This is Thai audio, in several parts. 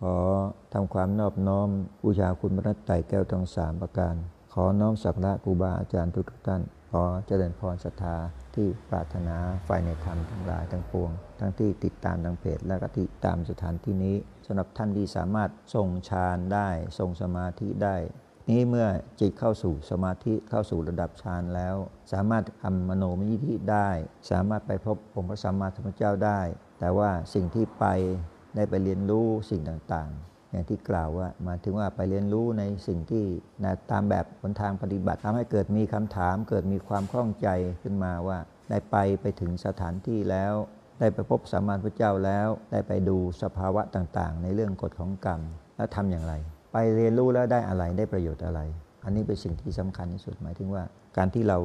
ขอทำความนอบน้อมบูชาคุณพระไตรแก้วทั้งสามประการ ขอน้อมสักการะครูบาอาจารย์ทุกท่าน ขอเจริญพรศรัทธาที่ปรารถนาฝ่ายในธรรมทั้งหลายทั้งปวง ทั้งที่ติดตามทางเพจและก็ติดตามสถานที่นี้สำหรับท่านที่สามารถทรงฌานได้ ทรงสมาธิได้ นี้เมื่อจิตเข้าสู่สมาธิเข้าสู่ระดับฌานแล้ว สามารถทำมโนมยิธิได้ สามารถไปพบองค์พระสัมมาสัมพุทธเจ้าได้ แต่ว่าสิ่งที่ไปได้ไปเรียนรู้สิ่งต่างๆ อย่างที่กล่าวว่ามาถึงว่าไปเรียนรู้ในสิ่งที่นะตามแบบหนทางปฏิบัติทำให้เกิดมีคำถาม เกิดมีความคล่องใจขึ้นมาว่า ได้ไปไปถึงสถานที่แล้ว ได้ไปพบสัมมาสัมพุทธเจ้าแล้ว ได้ไปดูสภาวะต่างๆ ในเรื่องกฎของกรรม แล้วทำอย่างไร ไปเรียนรู้แล้วได้อะไรได้ประโยชน์อะไร อันนี้เป็นสิ่งที่สำคัญที่สุดหมายถึงว่า การที่เรา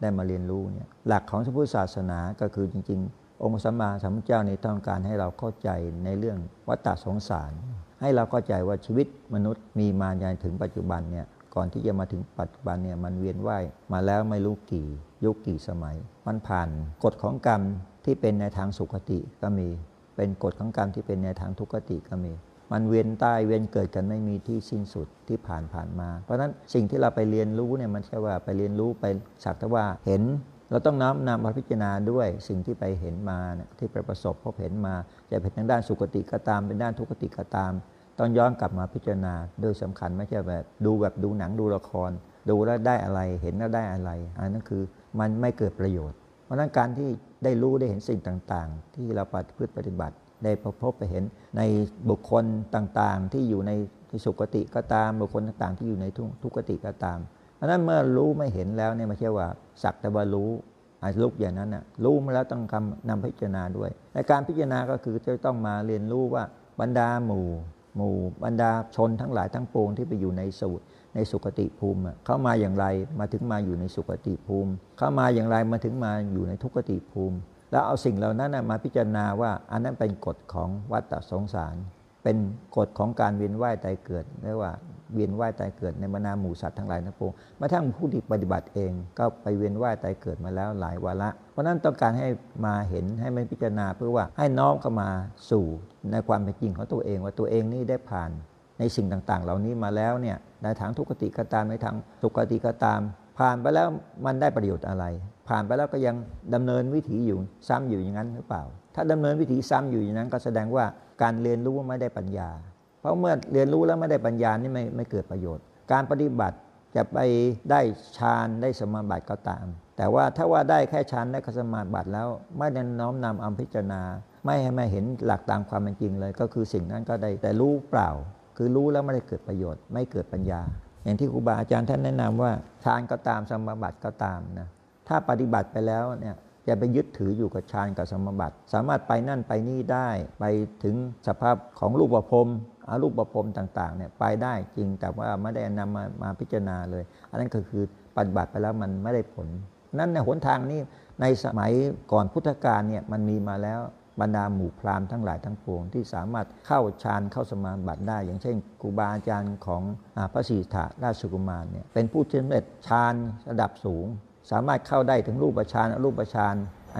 ได้มาเรียนรู้เนี่ยหลักของพระพุทธศาสนาก็คือจริง ๆ องค์สัมมาสัมพุทธเจ้าในต้องการให้เราเข้าใจในเรื่องวัฏฏะสงสาร ให้เราเข้าใจว่าชีวิตมนุษย์มีมาจนถึงปัจจุบันเนี่ยก่อนที่จะมาถึงปัจจุบันเนี่ยมันเวียนว่ายมาแล้วไม่รู้กี่ยุคกี่สมัย มันผ่านกฎของกรรมที่เป็นในทางสุขติก็มี เป็นกฎของกรรมที่เป็นในทางทุกขติก็มี มันเวียนตายเวียนเกิดกันไม่มีที่สิ้นสุดที่ผ่านผ่านมา เพราะฉะนั้นสิ่งที่เราไปเรียนรู้เนี่ยมันใช่ว่าไปเรียนรู้ไปสักแต่ว่าเห็น เราต้องน้อมนำมาพิจารณาด้วยสิ่งที่ไปเห็นมาเนี่ยที่ไปประสบพบเห็นมาจะเป็นทางด้านสุขติก็ตาม เป็นด้านทุกติก็ตาม ต้องย้อนกลับมาพิจารณาโดยสำคัญไม่ใช่แบบดูแบบดูหนังดูละคร ดูแล้วได้อะไรเห็นแล้วได้อะไรอันนั้นคือมันไม่เกิดประโยชน์ เพราะฉะนั้นการที่ได้รู้ได้เห็นสิ่งต่าง ๆ ที่เราปฏิพฤติปฏิบัติ ได้พบไปเห็นในบุคคลต่างๆ ที่อยู่ในสุขติก็ตาม บุคคลต่างๆ ที่อยู่ในทุกขติก็ตามเพราะนั้นเมื่อรู้ไม่เห็นแล้วเนี่ยไม่ใช่ว่าสักแต่ว่ารู้อาลุกอย่างนั้นนะรู้มาแล้วต้องนำพิจารณาด้วยในการพิจารณาก็คือจะต้องมาเรียนรู้ว่าบรรดาหมู่ หมู่บรรดาชนทั้งหลายทั้งปวงที่ไปอยู่ในสูตรในสุคติภูมิเข้ามาอย่างไรมาถึงมาอยู่ในสุคติภูมิ เข้ามาอย่างไรมาถึงมาอยู่ในทุกขติภูมิ แล้วเอาสิ่งเหล่านั้นมาพิจารณาว่าอันนั้นเป็นกฎของวัฏสงสาร เป็นกฎของการเวียนว่ายตายเกิดเรียกว่าเวียนว่ายตายเกิดในบรรดาหมู่สัตว์ทั้งหลายทั้งปวงมาทั้งผู้ที่ปฏิบัติเองก็ไปเวียนว่ายตายเกิดมาแล้วหลายวาระ เพราะนั้นต้องการให้มาเห็นให้มันพิจารณาเพื่อว่าให้น้อมเข้ามาสู่ในความเป็นจริงของตัวเอง ว่าตัวเองนี่ได้ผ่านในสิ่งต่างๆ เหล่านี้มาแล้วเนี่ยในทางทุกขติก็ตามในทางสุขติก็ตาม ผ่านไปแล้วมันได้ประโยชน์อะไร ผ่านไปแล้วก็ยังดำเนินวิถีอยู่ซ้ำอยู่อย่างนั้นหรือเปล่า ถ้าดำเนินวิถีซ้ำอยู่อย่างนั้น ก็แสดงว่าการเรียนรู้ไม่ได้ปัญญา เพราะเมื่อเรียนรู้แล้วไม่ได้ปัญญานี่ไม่ไม่เกิดประโยชน์ การปฏิบัติจะไปได้ฌานได้สมาบัติก็ตาม แต่ว่าถ้าว่าได้แค่ฌานได้สมาบัติแล้วไม่ได้น้อมนำอัมพิจารณา ไม่ให้มาเห็นหลักตามความเป็นจริงเลย ก็คือสิ่งนั้นก็ได้แต่รู้เปล่า คือรู้แล้วไม่ได้เกิดประโยชน์ ไม่เกิดปัญญา อย่างที่ครูบาอาจารย์ท่านแนะนำว่าฌานก็ตามสมาบัติก็ตามนะ ถ้าปฏิบัติไปแล้วเนี่ยอย่าไปยึดถืออยู่กับฌานกับสมบัติ สามารถไปนั่นไปนี่ได้ ไปถึงสภาพของรูปประพรมอารูปประพรมต่างๆเนี่ยไปได้จริงแต่ว่าไม่ได้นำมามาพิจารณาเลย อันนั้นก็คือปฏิบัติไปแล้วมันไม่ได้ผล นั้นในหนทางนี้ในสมัยก่อนพุทธกาลเนี่ยมันมีมาแล้วบรรดาหมู่พราหมณ์ทั้งหลายทั้งปวง ที่สามารถเข้าฌานเข้าสมาบัติได้ อย่างเช่นครูบาอาจารย์ของพระศรีถาราชกุมารเนี่ยเป็นผู้ที่สำเร็จฌานระดับสูง สามารถเข้าได้ถึงรูปฌานอรูปฌาน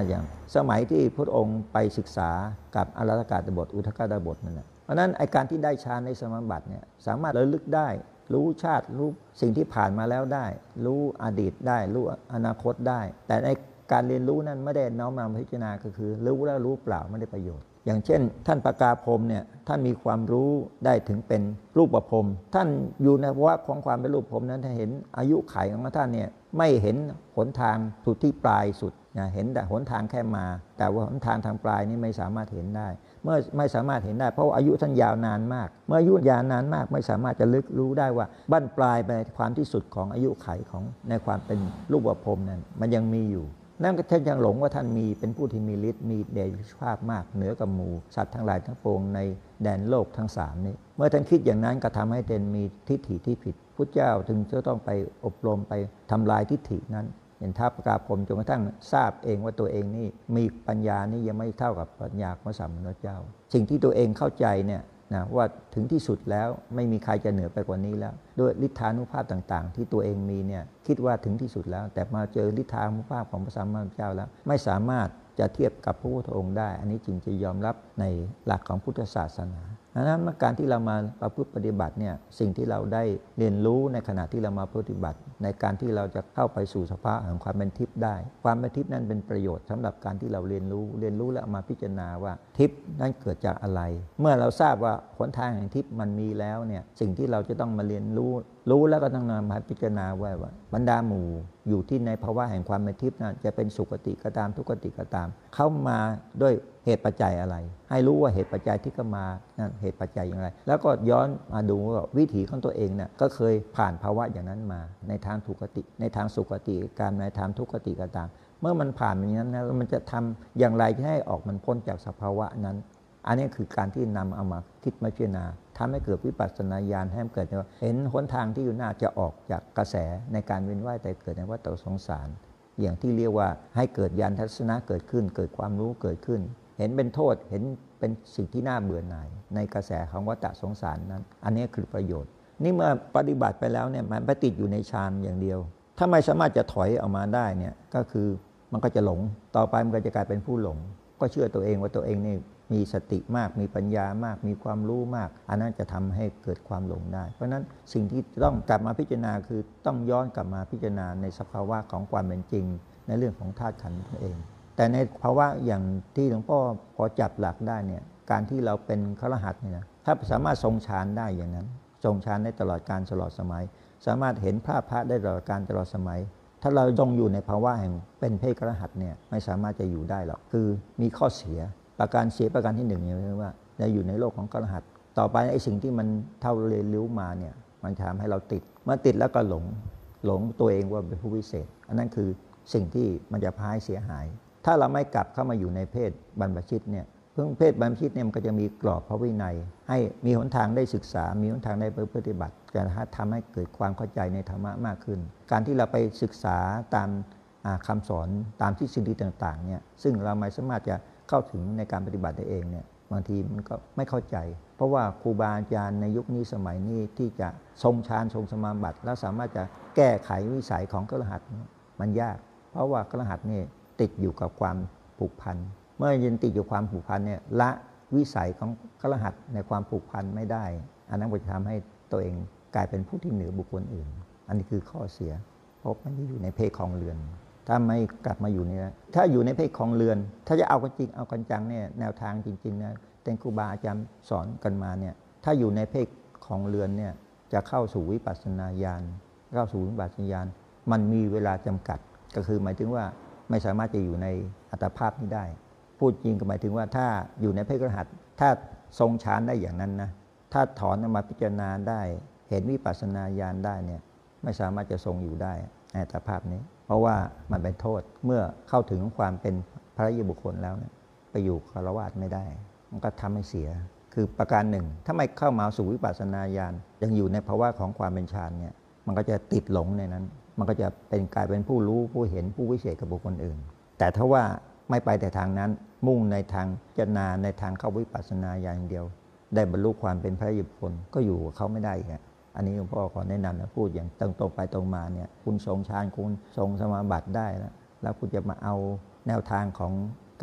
อย่าง สมัยที่พระองค์ไปศึกษากับอรัตกาตบท อุทกาตบทนั่นแหละเพราะนั้นไอการที่ได้ฌานในสมาบัติเนี่ยสามารถระลึกได้ รู้ชาติรู้สิ่งที่ผ่านมาแล้วได้ รู้อดีตได้ รู้อนาคตได้ แต่ในการเรียนรู้นั้นไม่ได้น้อมนำพิจารณาก็คือ รู้แล้วรู้เปล่าไม่ได้ประโยชน์ อย่างเช่น ท่านปากาพรมเนี่ยท่านมีความรู้ได้ถึงเป็นรูปประพรมท่านอยู่ในภาวะของความเป็นรูปพรมนั้นถ้าเห็นอายุไขของท่านเนี่ยไม่เห็นหนทางสุดที่ปลายสุดนะเห็นแต่หนทางแค่มา แต่ว่าหนทางทางปลายนี่ไม่สามารถเห็นได้ เมื่อไม่สามารถเห็นได้ เพราะอายุท่านยาวนานมาก เมื่ออายุยาวนานมาก ไม่สามารถจะลึกรู้ได้ว่าบั้นปลายไปความที่สุดของอายุไขของในความเป็นรูปประพรมนั้นมันยังมีอยู่ นั่นก็ท่านยังหลงว่าท่านมีเป็นผู้ที่มีฤทธิ์มีเดชภาพมากเหนือกับหมูสัตว์ทั้งหลายทั้งปวงในแดนโลกทั้งสามนี้ เมื่อท่านคิดอย่างนั้นก็ทำให้เตนมีทิฏฐิที่ผิดพุทธเจ้าถึงจะต้องไปอบรมไปทำลายทิฏฐินั้นเห็นท้าประกาพรมจนกระทั่งทราบเองว่าตัวเองนี่มีปัญญานี่ยังไม่เท่ากับปัญญาของสัมมาสัมพุทธเจ้า สิ่งที่ตัวเองเข้าใจเนี่ย นะว่าถึงที่สุดแล้วไม่มีใครจะเหนือไปกว่านี้แล้ว ด้วยฤทธานุภาพต่าง ๆ ที่ตัวเองมีเนี่ยคิดว่าถึงที่สุดแล้ว แต่มาเจอฤทธานุภาพของพระสัมมาสัมพุทธเจ้าแล้ว ไม่สามารถจะเทียบกับพระพุทธองค์ได้ อันนี้จึงจะยอมรับในหลักของพุทธศาสนา ดังนั้นการที่เรามาประพฤติปฏิบัติเนี่ยสิ่งที่เราได้เรียนรู้ในขณะที่เรามาปฏิบัติ ในการที่เราจะเข้าไปสู่สภาพแห่งความเป็นทิพย์ได้ ความเป็นทิพย์นั้นเป็นประโยชน์สำหรับการที่เราเรียนรู้เรียนรู้แล้วมาพิจารณาว่าทิพย์นั้นเกิดจากอะไร เมื่อเราทราบว่าหนทางแห่งทิพย์มันมีแล้วเนี่ยสิ่งที่เราจะต้องมาเรียนรู้ รู้แล้วก็ต้องนำมาพิจารณาว่าบรรดาหมู่อยู่ที่ในภาวะแห่งความเป็นทิพย์นั้นจะเป็นสุคติก็ตามทุกติก็ตาม เข้ามาด้วย เหตุปัจจัยอะไร ให้รู้ว่าเหตุปัจจัยที่เข้ามานั่นเหตุปัจจัยอย่างไร แล้วก็ย้อนมาดูว่าวิถีของตัวเองเนี่ยก็เคยผ่านภาวะอย่างนั้นมา ในทางทุกติ ในทางสุคติการในทางทุกติก็ตาม เมื่อมันผ่านอย่างนั้นนะมันจะทำอย่างไรให้ออกมันพ้นจากสภาวะนั้น อันนี้คือการที่นำเอามาคิดมาพิจารณาทำให้เกิดวิปัสสนาญาณให้เกิดว่าเห็นหนทางที่อยู่หน้าจะออกจากกระแสในการเวียนว่ายแต่เกิดในวัฏสงสาร อย่างที่เรียกว่าให้เกิดญาณทัศนะเกิดขึ้น เกิดความรู้เกิดขึ้น เห็นเป็นโทษเห็นเป็นสิ่งที่น่าเบื่อหน่าย ในกระแสของวัฏสงสารนั้น อันนี้คือประโยชน์ นี่เมื่อปฏิบัติไปแล้วเนี่ยมันไปติดอยู่ในฌานอย่างเดียว ถ้าไม่สามารถจะถอยออกมาได้เนี่ยก็คือมันก็จะหลง ต่อไปมันก็จะกลายเป็นผู้หลง ก็เชื่อตัวเองว่าตัวเองนี่มีสติมากมีปัญญามาก มีความรู้มาก อันนั้นจะทำให้เกิดความหลงได้ เพราะฉะนั้นสิ่งที่ต้องกลับมาพิจารณาคือต้องย้อนกลับมาพิจารณาในสภาวะของความเป็นจริง ในเรื่องของธาตุขันธ์ตัวเอง แต่ในภาวะอย่างที่หลวงพ่อพอจับหลักได้เนี่ยการที่เราเป็นฆรหัสเนี่ยนะถ้าสามารถทรงฌานได้อย่างนั้น ทรงฌานได้ตลอดการตลอดสมัย สามารถเห็นภาพพระได้ตลอดการตลอดสมัย ถ้าเราทรงอยู่ในภาวะแห่งเป็นเพศกระหัสเนี่ยไม่สามารถจะอยู่ได้หรอกคือมีข้อเสียประการเสียประการที่หนึ่งเนี่ยว่าจะอยู่ในโลกของกระหัสต่อไปไอ้สิ่งที่มันเท่าเรียนรู้มาเนี่ยมันทำให้เราติดเมื่อติดแล้วก็หลงหลงตัวเองว่าเป็นผู้วิเศษ อันนั้นคือสิ่งที่มันจะพายเสียหาย ถ้าเราไม่กลับเข้ามาอยู่ในเพศบรรพชิตเนี่ยเพิ่งเพศบรรพชิตเนี่ยมันก็จะมีกรอบพระวินัย ให้มีหนทางได้ศึกษา มีหนทางได้ปฏิบัติจะทำให้เกิดความเข้าใจในธรรมะมากขึ้น การที่เราไปศึกษาตามคำสอนตามที่สิ่งที่ต่างๆเนี่ยซึ่งเราไม่สามารถจะเข้าถึงในการปฏิบัติได้เองเนี่ยบางทีมันก็ไม่เข้าใจ เพราะว่าครูบาอาจารย์ในยุคนี้สมัยนี้ที่จะทรงฌานทรงสมาบัติ แล้วสามารถจะแก้ไขวิสัยของกระหัตมันยาก เพราะว่ากระหัตนี่ ติดอยู่กับความผูกพัน เมื่อยันติดอยู่ความผูกพันเนี่ยละวิสัยของกระหัตในความผูกพันไม่ได้ อันนั้นก็จะทำให้ตัวเองกลายเป็นผู้ที่เหนือบุคคลอื่น อันนี้คือข้อเสีย เพราะมันอยู่ในเพศของเรือน ถ้าไม่กลับมาอยู่นี่นะถ้าอยู่ในเพศของเรือน ถ้าจะเอากันจริงเอากันจังเนี่ยแนวทางจริงๆนะเป็นครูบาอาจารย์สอนกันมาเนี่ยถ้าอยู่ในเพศของเรือนเนี่ยจะเข้าสู่วิปัสสนาญาณเข้าสู่วิปัสสนาญาณมันมีเวลาจำกัดก็คือหมายถึงว่า ไม่สามารถจะอยู่ในอัตภาพนี้ได้ พูดจริงก็หมายถึงว่าถ้าอยู่ในเพศกระหัตถ้าทรงฌานได้อย่างนั้นนะถ้าถอนมาพิจารณาได้ เห็นวิปัสสนาญาณได้เนี่ยไม่สามารถจะทรงอยู่ได้ในอัตภาพนี้ เพราะว่ามันเป็นโทษเมื่อเข้าถึงความเป็นพระยบุคคลแล้วเนี่ยไปอยู่คารวะไม่ได้ มันก็ทำให้เสียคือประการหนึ่ง ถ้าไม่เข้ามาสู่วิปัสสนาญาณยังอยู่ในภาวะของความเป็นฌานเนี่ยมันก็จะติดหลงในนั้น มันก็จะเป็นกลายเป็นผู้รู้ผู้เห็นผู้วิเศษกับบุคคลอื่น แต่ถ้าว่าไม่ไปแต่ทางนั้นมุ่งในทางเจรณาในทางเข้าวิปัสสนาอย่างเดียว ได้บรรลุความเป็นพระยบุคคลก็อยู่กับเขาไม่ได้อีกอันนี้หลวงพ่อขอแนะนำนะพูดอย่างตรงตรงไปตรงมาเนี่ยคุณทรงฌานคุณทรงสมาบัติได้แล้วแล้วคุณจะมาเอาแนวทางของ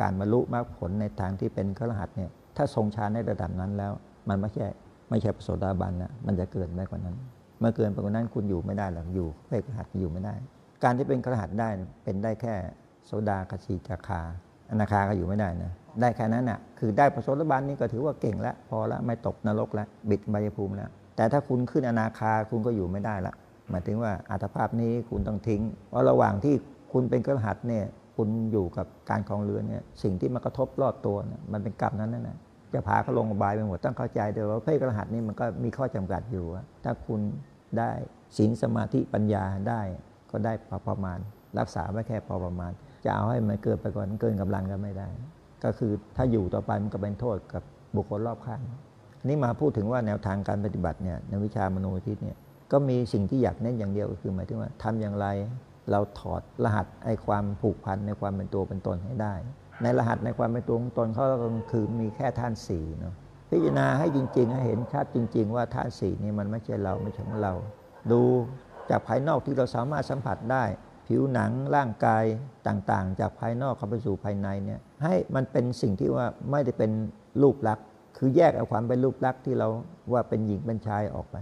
การบรรลุมรรคผลในทางที่เป็นขรหัสเนี่ยถ้าทรงฌานในระดับนั้นแล้ว มันไม่ใช่ไม่ใช่ปโสดาบันนะมันจะเกิดได้กว่านั้น เมื่อเกินไปกว่านั้นคุณอยู่ไม่ได้หรอกอยู่เพศขรหัสอยู่ไม่ได้ การที่เป็นขรหัสได้เป็นได้แค่โสดากสีจาคาอนาคาก็อยู่ไม่ได้นะได้แค่นั้นน่ะคือได้ปโสดาบันนี่ก็ถือว่าเก่งแล้วพอแล้วไม่ตกนรกแล้วบิดใบยภูมิแล้วแต่ถ้าคุณขึ้นอนาคาคุณก็อยู่ไม่ได้ละหมายถึงว่าอัตภาพนี้คุณต้องทิ้งเพราะระหว่างที่คุณเป็นกระหัสเนี่ยคุณอยู่กับการคลองเรือนเนี่ยสิ่งที่มากระทบรอบตัวนะมันเป็นกรรมนั้นนั่นแหละ จะพาเขาลงบายไปหมดต้องเข้าใจด้วยว่าเพศกระหัสนี่มันก็มีข้อจำกัดอยู่ ถ้าคุณได้ศีลสมาธิปัญญาได้ก็ได้พอประมาณ รักษาไว้แค่พอประมาณ จะเอาให้มันเกินไปก่อนเกินกำลังก็ไม่ได้ ก็คือถ้าอยู่ต่อไปมันก็เป็นโทษกับบุคคลรอบข้างนี่มาพูดถึงว่าแนวทางการปฏิบัติเนี่ยในวิชามโนทิศเนี่ยก็มีสิ่งที่อยากเน้นอย่างเดียวก็คือหมายถึงว่าทำอย่างไรเราถอดรหัสไอ้ความผูกพันในความเป็นตัวเป็นตนให้ได้ ในรหัสในความเป็นตัวของตนเขาก็คือมีแค่ท่านสี่เนาะพิจารณาให้จริงๆให้เห็นชัดจริง ๆ ว่าธาตุสี่นี่มันไม่ใช่เราไม่ใช่ของเรา ดูจากภายนอกที่เราสามารถสัมผัสได้ ผิวหนังร่างกายต่างๆ จากภายนอกเข้าไปสู่ภายในเนี่ยให้มันเป็นสิ่งที่ว่าไม่ได้เป็นรูปลักษณ์ คือแยกเอาความเป็นรูปลักษณ์ที่เราว่าเป็นหญิงเป็นชายออกไป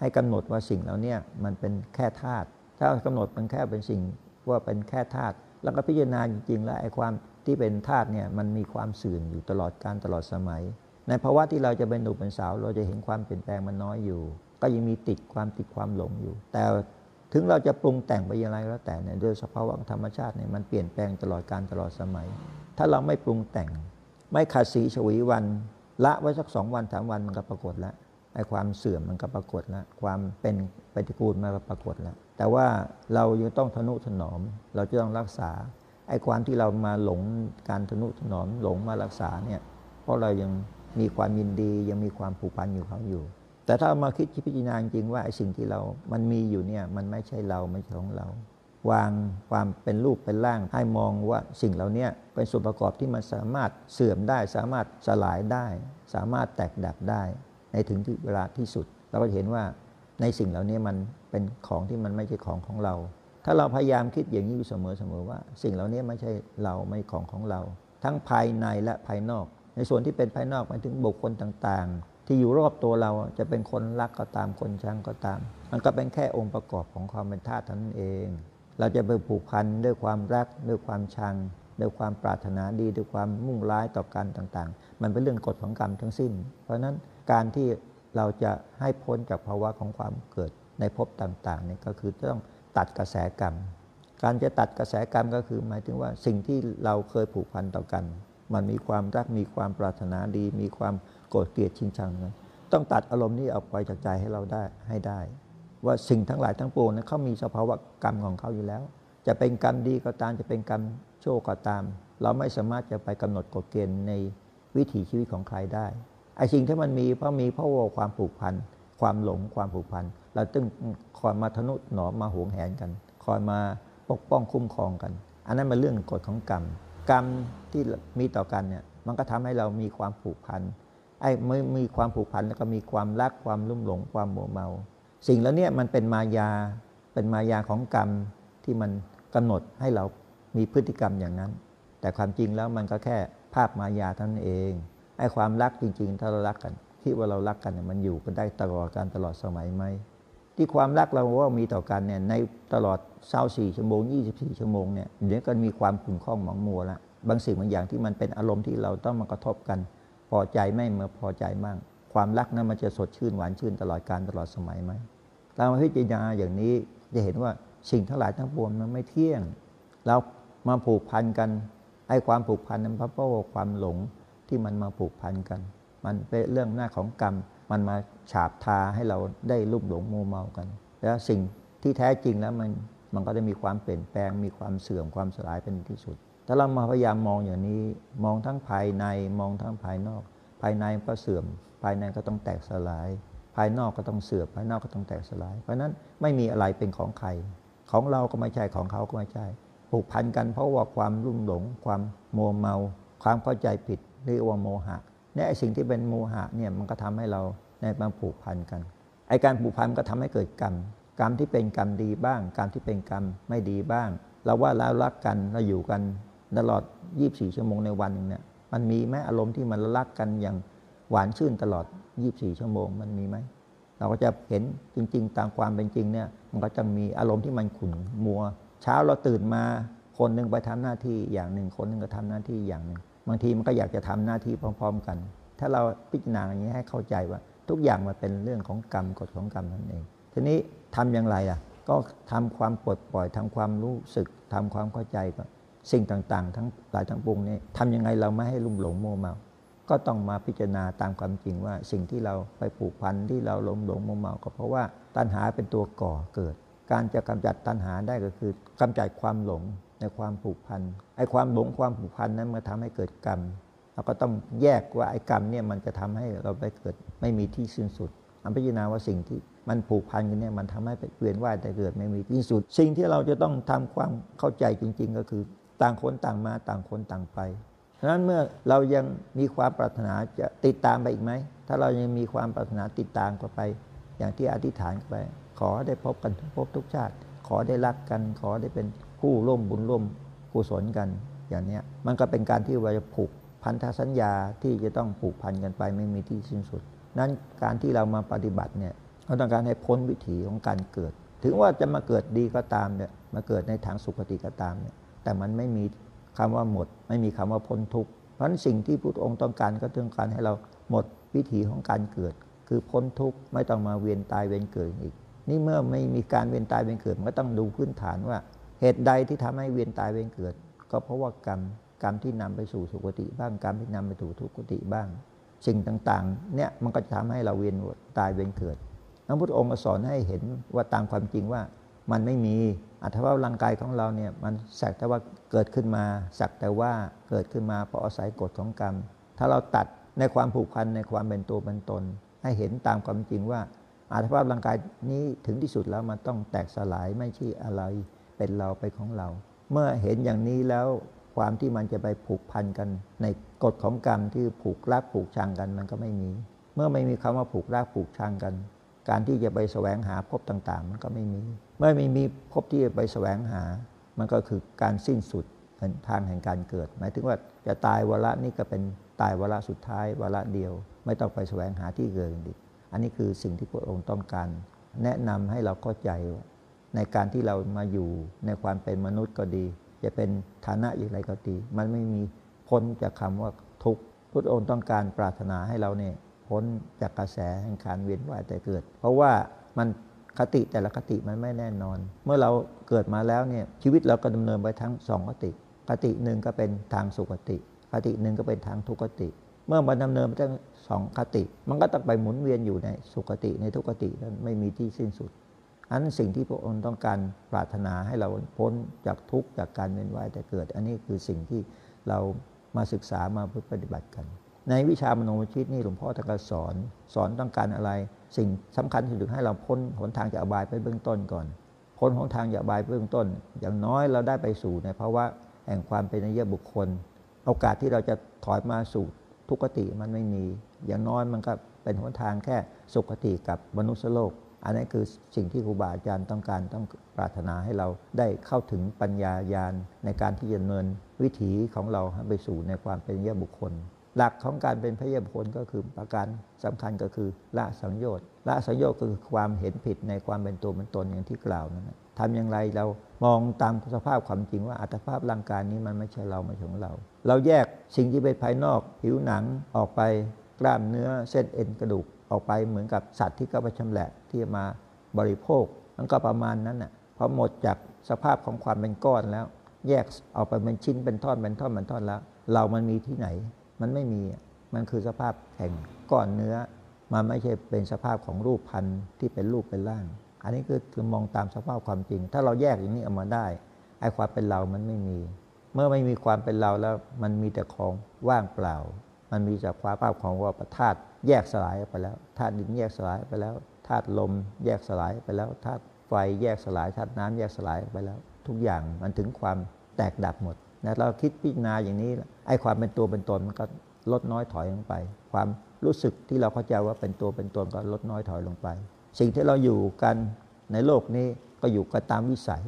ให้กำหนดว่าสิ่งเหล่านี้มันเป็นแค่ธาตุถ้ากำหนดมันแค่เป็นสิ่งว่าเป็นแค่ธาตุแล้วก็พิจารณาจริงๆ แล้วไอ้ความ ที่เป็นธาตุเนี่ยมันมีความเสื่อมอยู่ตลอดการตลอดสมัย ในภาวะที่เราจะเป็นหนุ่มเป็นสาว เราจะเห็นความเปลี่ยนแปลงมันน้อยอยู่ ก็ยังมีติดความติดความหลงอยู่ แต่ถึงเราจะปรุงแต่งไปอย่างไรก็แล้วแต่เนี่ยโดยสภาวะธรรมชาติเนี่ยมันเปลี่ยนแปลงตลอดการตลอดสมัย ถ้าเราไม่ปรุงแต่ง ไม่ขัดสีฉวีวัน ละไว้สักสองวันสามวันมันก็ปรากฏแล้วไอ้ความเสื่อมมันก็ปรากฏแล้วความเป็นปฏิกูลมันก็ปรากฏแล้วแต่ว่าเรายังต้องทนุถนอม เราจะต้องรักษา ไอ้ความที่เรามาหลงการทนุถนอมหลงมารักษาเนี่ย เพราะเรายังมีความยินดียังมีความผูกพันอยู่เขาอยู่ แต่ถ้ามาคิดพิจารณาจริงว่าไอ้สิ่งที่เรา มันมีอยู่เนี่ยมันไม่ใช่เราไม่ใช่ของเรา วางความเป็นรูปเป็นร่างให้มองว่าสิ่งเหล่านี้เป็นส่วนประกอบที่มันสามารถเสื่อมได้ สามารถสลายได้ สามารถแตกดับได้ ในถึงที่เวลาที่สุด เราก็เห็นว่าในสิ่งเหล่านี้มันเป็นของที่มันไม่ใช่ของของเรา ถ้าเราพยายามคิดอย่างนี้อยู่เสมอเสมอว่า สิ่งเหล่านี้ไม่ใช่เราไม่ของของเรา ทั้งภายในและภายนอก ในส่วนที่เป็นภายนอกหมายถึงบุคคลต่างๆ ที่อยู่รอบตัวเราจะเป็นคนรักก็ตามคนชังก็ตาม มันก็เป็นแค่องค์ประกอบของความเป็นธาตุเท่านั้นเอง เราจะไปผูกพันด้วยความรักด้วยความชังด้วยความปรารถนาดีด้วยความมุ่งร้ายต่อกันต่างๆ มันเป็นเรื่องกฎของกรรมทั้งสิ้น เพราะฉะนั้นการที่เราจะให้พ้นจากภาวะของความเกิดในภพต่างๆเนี่ยก็คือต้อง ตัดกระแสกรรม การจะตัดกระแสกรรมก็คือหมายถึงว่าสิ่งที่เราเคยผูกพันต่อกัน มันมีความรักมีความปรารถนาดี มีความโกรธเกลียดชิงชังนั้นต้องตัดอารมณ์นี้ออกไปจากใจให้เราได้ให้ได้ ว่าสิ่งทั้งหลายทั้งปวงนั้นเขามีสภาวะกรรมของเขาอยู่แล้ว จะเป็นกรรมดีก็ตามจะเป็นกรรมโชั่วก็ตาม เราไม่สามารถจะไปกำหนดกฎเกณฑ์ในวิถีชีวิตของใครได้ไอ้สิ่งที่มันมีเพราะมีเพราะว่าความผูกพันความหลงความผูกพัน เราต้องคอยมาทนุหนอมมาหวงแหนกัน คอยมาปกป้องคุ้มครองกัน อันนั้นเป็นเรื่องกฎของกรรม กรรมที่มีต่อกันเนี่ยมันก็ทำให้เรามีความผูกพันไอ้เมื่อมีความผูกพันแล้วก็มีความรักความลุ่มหลงความโมเมา สิ่งแล้วเนี่ยมันเป็นมายาเป็นมายาของกรรมที่มันกำหนดให้เรามีพฤติกรรมอย่างนั้น แต่ความจริงแล้วมันก็แค่ภาพมายาท่านั้นเองไอ้ความรักจริง ๆ ถ้าเรารักกันคิดว่าเรารักกันเนี่ยมันอยู่กันได้ตลอดการตลอดสมัยไหม ที่ความรักเราว่ามีต่อกันเนี่ยในตลอดเช้าสี่ชั่วโมง 24 ชั่วโมงเนี่ยเดี๋ยวก็มีความขุ่นข้องหมองมัวละบางสิ่งบางอย่างที่มันเป็นอารมณ์ที่เราต้องมากระทบกัน พอใจไม่เมื่อพอใจมั่ง ความรักนั้นมันจะสดชื่นหวานชื่นตลอดการตลอดสมัยไหมเรามพิจารณาอย่างนี้จะเห็นว่าสิ่งทั้งหลายทั้งปวงมันไม่เที่ยง เรามาผูกพันกันไอ้ความผูกพันนั้นเพราะว่าความหลงที่มันมาผูกพันกัน มันเป็นเรื่องหน้าของกรรม มันมาฉาบทาให้เราได้ลุ่มหลงโมเมากัน แล้วสิ่งที่แท้จริงแล้วมันมันก็จะมีความเปลี่ยนแปลง มีความเสื่อมความสลายเป็นที่สุด ถ้าเรามาพยายามมองอย่างนี้ มองทั้งภายในมองทั้งภายนอก ภายในก็เสื่อม ภายในก็ต้องแตกสลาย ภายนอกก็ต้องเสื่อมภายนอกก็ต้องแตกสลาย เพราะนั้นไม่มีอะไรเป็นของใคร ของเราก็ไม่ใช่ของเขาก็ไม่ใช่ผูกพันกันเพราะว่าความรุ่มหลง ความโมเมา ความเข้าใจผิดเรียกว่าโมหะ เนี่ยไอสิ่งที่เป็นโมหะเนี่ยมันก็ทำให้เราในมาผูกพันกันไอการผูกพันก็ทำให้เกิดกรรม กรรมที่เป็นกรรมดีบ้าง กรรมที่เป็นกรรมไม่ดีบ้าง เราว่าเรารักกันเราอยู่กันตลอด 24 ชั่วโมงในวันหนึ่งเนี่ยมันมีไหมอารมณ์ที่มันรักกันอย่างหวานชื่นตลอด 24 ชั่วโมงมันมีไหมเราก็จะเห็นจริง ๆ ตามความเป็นจริงเนี่ยมันก็จะมีอารมณ์ที่มันขุ่นมัว เช้าเราตื่นมาคนหนึ่งไปทำหน้าที่อย่างหนึ่งคนหนึ่งก็ทำหน้าที่อย่างหนึ่ง บางทีมันก็อยากจะทำหน้าที่พร้อม ๆ กัน ถ้าเราพิจารณาอย่างนี้ให้เข้าใจว่า ทุกอย่างมันเป็นเรื่องของกรรมกฎของกรรมนั่นเอง ทีนี้ทำอย่างไรอะ ก็ทำความปลดปล่อยทำความรู้สึกทำความเข้าใจว่าสิ่งต่างๆ ทั้งหลายทั้งปวงนี้ทำยังไงเราไม่ให้ลุ่มหลงโมเมา ก็ต้องมาพิจารณาตามความจริงว่า สิ่งที่เราไปผูกพันที่เราหลงหลงโมเมา ก็เพราะว่าตัณหาเป็นตัวก่อเกิด การจะกำจัดตัณหาได้ก็คือกำจัดความหลง ในความผูกพันไอ้ความหลงความผูกพันนั้นมาทำให้เกิดกรรมเราก็ต้องแยกว่าไอ้กรรมเนี่ยมันจะทำให้เราไปเกิดไม่มีที่สิ้นสุดอันพิจารณาว่าสิ่งที่มันผูกพันกันเนี่ยมันทำให้ไปเวียนว่ายแต่เกิดไม่มีที่สุด สิ่งที่เราจะต้องทำความเข้าใจจริง ๆ ก็คือต่างคนต่างมาต่างคนต่างไปฉะนั้นเมื่อเรายังมีความปรารถนาจะติดตามไปอีกไหม ถ้าเรายังมีความปรารถนาติดตามกันไป อย่างที่อธิษฐานกันไป ขอได้พบกันทุกภพทุกชาติ ขอได้รักกัน ขอได้เป็น คู่ร่วมบุญร่วมกุศลกันอย่างนี้มันก็เป็นการที่เราจะผูกพันธสัญญาที่จะต้องผูกพันกันไปไม่มีที่สิ้นสุด นั้นการที่เรามาปฏิบัติเนี่ยเราต้องการให้พ้นวิถีของการเกิด ถึงว่าจะมาเกิดดีก็ตามเนี่ยมาเกิดในทางสุคติก็ตามเนี่ยแต่มันไม่มีคำว่าหมด ไม่มีคำว่าพ้นทุกข์เพราะฉะนั้นสิ่งที่พุทธองค์ต้องการก็ต้องการให้เราหมดวิถีของการเกิด คือพ้นทุกข์ไม่ต้องมาเวียนตายเวียนเกิดอีก นี่เมื่อไม่มีการเวียนตายเวียนเกิดมันก็ต้องดูพื้นฐานว่า เหตุใดที่ทำให้เวียนตายเวียนเกิด ก็เพราะว่ากรรมกรรมที่นำไปสู่สุคติบ้างกรรมที่นำไปสู่ทุกขติบ้าง สิ่งต่างๆเนี่ยมันก็จะทำให้เราเวียนตายเวียนเกิดพระพุทธองค์สอนให้เห็นว่าตามความจริงว่ามันไม่มีอัตภาพร่างกายของเราเนี่ยมันสักแต่ว่าเกิดขึ้นมา สักแต่ว่าเกิดขึ้นมาเพราะอาศัยกฎของกรรม ถ้าเราตัดในความผูกพันในความเป็นตัวเป็นตน ให้เห็นตามความจริงว่าอัตภาพร่างกายนี้ถึงที่สุดแล้วมันต้องแตกสลายไม่ใช่อะไร เป็นเราไปของเรา เมื่อเห็นอย่างนี้แล้วความที่มันจะไปผูกพันกัน ในกฎของกรรมที่ผูกรักผูกชังกันมันก็ไม่มี เมื่อไม่มีคำว่าผูกรักผูกชังกัน การที่จะไปแสวงหาภพต่างๆ มันก็ไม่มี เมื่อไม่มีภพที่จะไปแสวงหา มันก็คือการสิ้นสุดทางแห่งการเกิด หมายถึงว่าจะตายวาระนี้ก็เป็นตายวาระสุดท้ายวาระเดียว ไม่ต้องไปแสวงหาที่เกิดอีกอันนี้คือสิ่งที่พระองค์ต้องการ แนะนำให้เราเข้าใจ ในการที่เรามาอยู่ในความเป็นมนุษย์ก็ดี จะเป็นฐานะอย่างไรก็ดี มันไม่มีพ้นจากคำว่าทุกข์พระองค์ต้องการปรารถนาให้เราเนี่ยพ้นจากกระแสแห่งการเวียนว่ายแต่เกิด เพราะว่ามันคติแต่ละคติมันไม่แน่นอน เมื่อเราเกิดมาแล้วเนี่ยชีวิตเราก็ดำเนินไปทั้งสองคติ คติหนึ่งก็เป็นทางสุคติ คติหนึ่งก็เป็นทางทุกขติ เมื่อมันดำเนินไปทั้งสองคติ มันก็ต้องไปหมุนเวียนอยู่ในสุคติในทุกขตินั้นไม่มีที่สิ้นสุด อันสิ่งที่พระองค์ต้องการปรารถนาให้เราพ้นจากทุกข์จากการเวียนว่ายแต่เกิด อันนี้คือสิ่งที่เรามาศึกษามาปฏิบัติกัน ในวิชามโนวิชิตนี่หลวงพ่อตะกสอนสอนต้องการอะไร สิ่งสำคัญที่สุดให้เราพ้นหนทางจากอบายไปเบื้องต้นก่อน พ้นหนทางจากอบายเบื้องต้น อย่างน้อยเราได้ไปสู่ในภาวะแห่งความเป็นนิยบุคคล โอกาสที่เราจะถอยมาสู่ทุกขติมันไม่มี อย่างน้อยมันก็เป็นหนทางแค่สุขติกับมนุษยโลก อันนี้คือสิ่งที่ครูบาอาจารย์ต้องการต้องปรารถนาให้เราได้เข้าถึงปัญญาญาณในการที่จะเนินวิถีของเราไปสู่ในความเป็นยบุคคล หลักของการเป็นพระยบุคคลก็คือประการสำคัญก็คือละสังโยชน์ละสังโยชน์ก็คือความเห็นผิดในความเป็นตัวเป็นตนอย่างที่กล่าวนั้นนะทำอย่างไรเรามองตามสภาพความจริงว่าอัตภาพร่างกายนี้มันไม่ใช่เราไม่ใช่ของเรา เราแยกสิ่งที่เป็นภายนอก ผิวหนังออกไปกล้ามเนื้อเส้นเอ็นกระดูก ออกไปเหมือนกับสัตว์ที่ก็ไปชำแหละที่มาบริโภค มันก็ประมาณนั้นน่ะพอหมดจากสภาพของความเป็นก้อนแล้ว แยกออกไปเป็นชิ้นเป็นท่อนเป็นท่อนเป็นท่อนแล้ว เรามันมีที่ไหน มันไม่มีมันคือสภาพแห่งก้อนเนื้อ มันไม่ใช่เป็นสภาพของรูปพันธุ์ที่เป็นรูปเป็นร่าง อันนี้คือคือมองตามสภาพความจริง ถ้าเราแยกอย่างนี้ออกมาได้ไอ้ความเป็นเรามันไม่มี เมื่อไม่มีความเป็นเราแล้วมันมีแต่ของว่างเปล่า มันมีจากความภาพของว่าธาตุ แยกสลายไปแล้วธาตุดินแยกสลายไปแล้วธาตุลมแยกสลายไปแล้วธาตุไฟแยกสลายธาตุน้ำแยกสลายไปแล้ว ทุกอย่างมันถึงความแตกดับหมดนะเราคิดพิจารณาอย่างนี้ไอ้ความเป็นตัวเป็นตนมันก็ลดน้อยถอยลงไป ความรู้สึกที่เราเข้าใจว่าเป็นตัวเป็นตนก็ลดน้อยถอยลงไป สิ่งที่เราอยู่กันในโลกนี้ก็อยู่กันตามวิสัย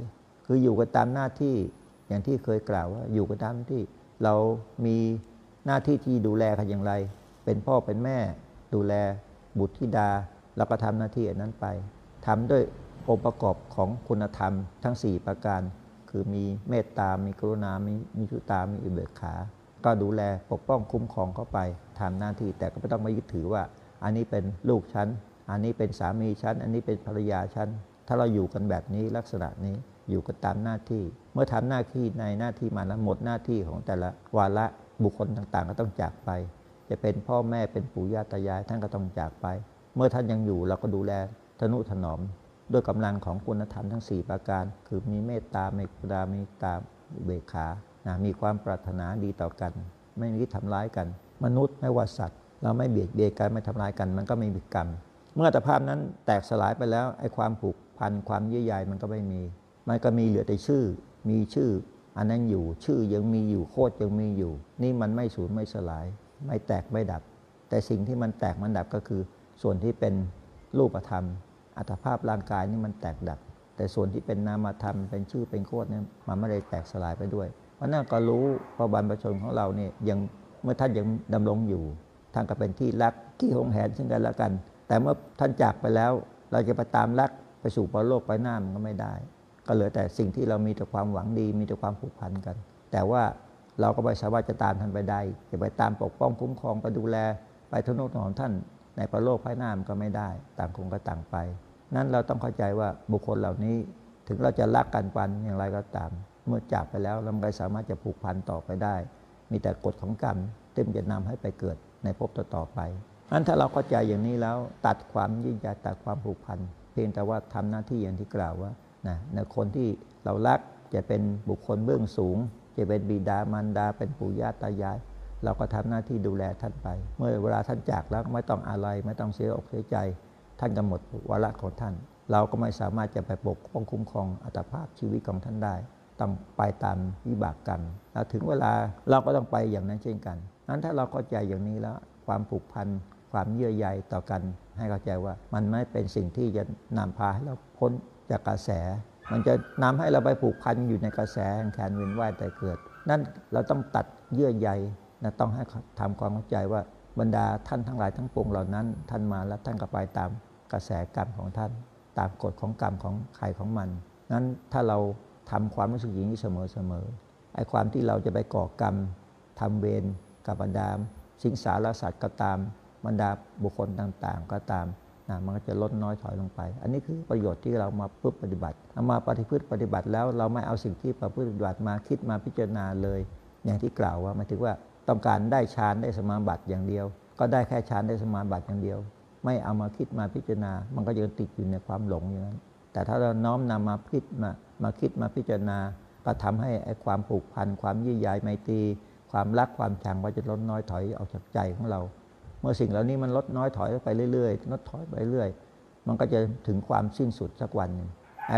คืออยู่กันตามหน้าที่อย่างที่เคยกล่าวว่าอยู่กันตามที่เรามีหน้าที่ที่ดูแลกันอย่างไร เป็นพ่อเป็นแม่ ดูแล บุตรธิดาเราก็ทำหน้าที่อันนั้นไปทำด้วยองค์ประกอบของคุณธรรมทั้ง 4 ประการ คือมีเมตตา มีกรุณา มีมีชุตา มีอุเบกขา ก็ดูแลปกป้องคุ้มครองเข้าไปทำหน้าที่แต่ก็ไม่ต้องมายึดถือว่า อันนี้เป็นลูกฉันอันนี้เป็นสามีฉันอันนี้เป็นภรรยาฉันถ้าเราอยู่กันแบบนี้ลักษณะนี้อยู่กันตามหน้าที่ เมื่อทำหน้าที่ในหน้าที่มาแล้วหมดหน้าที่ของแต่ละวาระบุคคลต่างๆ ก็ต้องจากไป จะเป็นพ่อแม่เป็นปู่ย่าตายายท่านก็ต้องจากไป เมื่อท่านยังอยู่เราก็ดูแลทนุถนอม ด้วยกำลังของคุณธรรมทั้ง 4 ประการ คือมีเมตตามีกรุณามีตาเบกขานะมีความปรารถนาดีต่อกัน ไม่มีทำร้ายกัน มนุษย์ไม่ว่าสัตว์ เราไม่เบียดเบียนกันไม่ทำร้ายกัน มันก็ไม่มีกรรมเมื่อตภาพนั้นแตกสลายไปแล้วไอ้ความผูกพันความเยื่อใยมันก็ไม่มี มันก็มีเหลือแต่ชื่อ มีชื่อ อันนั้นอยู่ชื่อยังมีอยู่โคตรยังมีอยู่ นี่มันไม่สูญไม่สลาย ไม่แตกไม่ดับ แต่สิ่งที่มันแตกมันดับก็คือ ส่วนที่เป็นรูปธรรม อัตภาพร่างกายนี่มันแตกดับ แต่ส่วนที่เป็นนามธรรมเป็นชื่อเป็นโคตรเนี่ยมันไม่ได้แตกสลายไปด้วยเพราะนั่นก็รู้พอบรรพชนของเราเนี่ยยังเมื่อท่านยังดำรงอยู่ท่านก็เป็นที่รักที่หงแหนซึ่งกันและกัน แต่เมื่อท่านจากไปแล้ว เราจะไปตามรักไปสู่ปรโลกไปหน้ามันก็ไม่ได้ ก็เหลือแต่สิ่งที่เรามีแต่ความหวังดี มีแต่ความผูกพันกัน แต่ว่า เราก็ไม่สามารถจะตามท่านไปได้ จะไปตามปกป้องคุ้มครองไปดูแลไปทนุถนอมท่านในประโลกภายหน้ามันก็ไม่ได้ ต่างคนก็ต่างไป นั้นเราต้องเข้าใจว่าบุคคลเหล่านี้ถึงเราจะรักกันปันอย่างไรก็ตาม เมื่อจากไปแล้วเราไม่สามารถจะผูกพันต่อไปได้ มีแต่กฎของกรรมที่มันจะนำให้ไปเกิดในภพต่อๆไปนั้นถ้าเราเข้าใจอย่างนี้แล้วตัดความยิ่งใหญ่ตัดความผูกพันเพียงแต่ว่าทำหน้าที่อย่างที่กล่าวว่านะในคนที่เรารักจะเป็นบุคคลเบื้องสูง จะเป็นบิดามารดาเป็นปู่ย่าตายาย เราก็ทำหน้าที่ดูแลท่านไป เมื่อเวลาท่านจากแล้วไม่ต้องอะไรไม่ต้องเสียอกเสียใจ ท่านกำหนดวาระของท่าน เราก็ไม่สามารถจะไปปกป้องคุ้มครองอัตภาพชีวิตของท่านได้ ต้องไปตามวิบากกรรมแล้วถึงเวลาเราก็ต้องไปอย่างนั้นเช่นกันนั้นถ้าเราเข้าใจอย่างนี้แล้วความผูกพันความเยื่อใยต่อกัน ให้เข้าใจว่ามันไม่เป็นสิ่งที่จะนำพาให้เราพ้นจากกระแส มันจะนำให้เราไปผูกพันอยู่ในกระแสแห่งแขนเวียนว่ายแต่เกิด นั่นเราต้องตัดเยื่อใยนะต้องให้ทำความเข้าใจว่าบรรดาท่านทั้งหลายทั้งปวงเหล่านั้น ท่านมาแล้วท่านก็ไปตามกระแสกรรมของท่าน ตามกฎของกรรมของใครของมัน นั้นถ้าเราทำความรู้สึกอย่างนี้เสมอๆไอ้ความที่เราจะไปก่อกรรมทำเวรกับบรรดาสิงสารสัตว์ก็ตามบรรดาบุคคลต่างๆ ก็ตามนะมันก็จะลดน้อยถอยลงไป อันนี้คือประโยชน์ที่เรามาพึ่งปฏิบัติ เอามาปฏิพฤติปฏิบัติแล้วเราไม่เอาสิ่งที่ประพฤติปฏิบัติมาคิดมาพิจารณาเลย อย่างที่กล่าวว่าหมายถึงว่าต้องการได้ฌานได้สมาบัติอย่างเดียว ก็ได้แค่ฌานได้สมาบัติอย่างเดียว ไม่เอามาคิดมาพิจารณา มันก็ยังติดอยู่ในความหลงอย่างนั้น แต่ถ้าเราน้อมนำมาคิดมามาคิดมาพิจารณา ก็ทำให้ไอ้ความผูกพันความยิ่งใหญ่ไมตรีความรักความชังก็จะลดน้อยถอยออกจากใจของเรา เมื่อสิ่งเหล่านี้มันลดน้อยถอยไปเรื่อยๆลดถอยไปเรื่อยมันก็จะถึงความสิ้นสุดสักวันหนึ่ง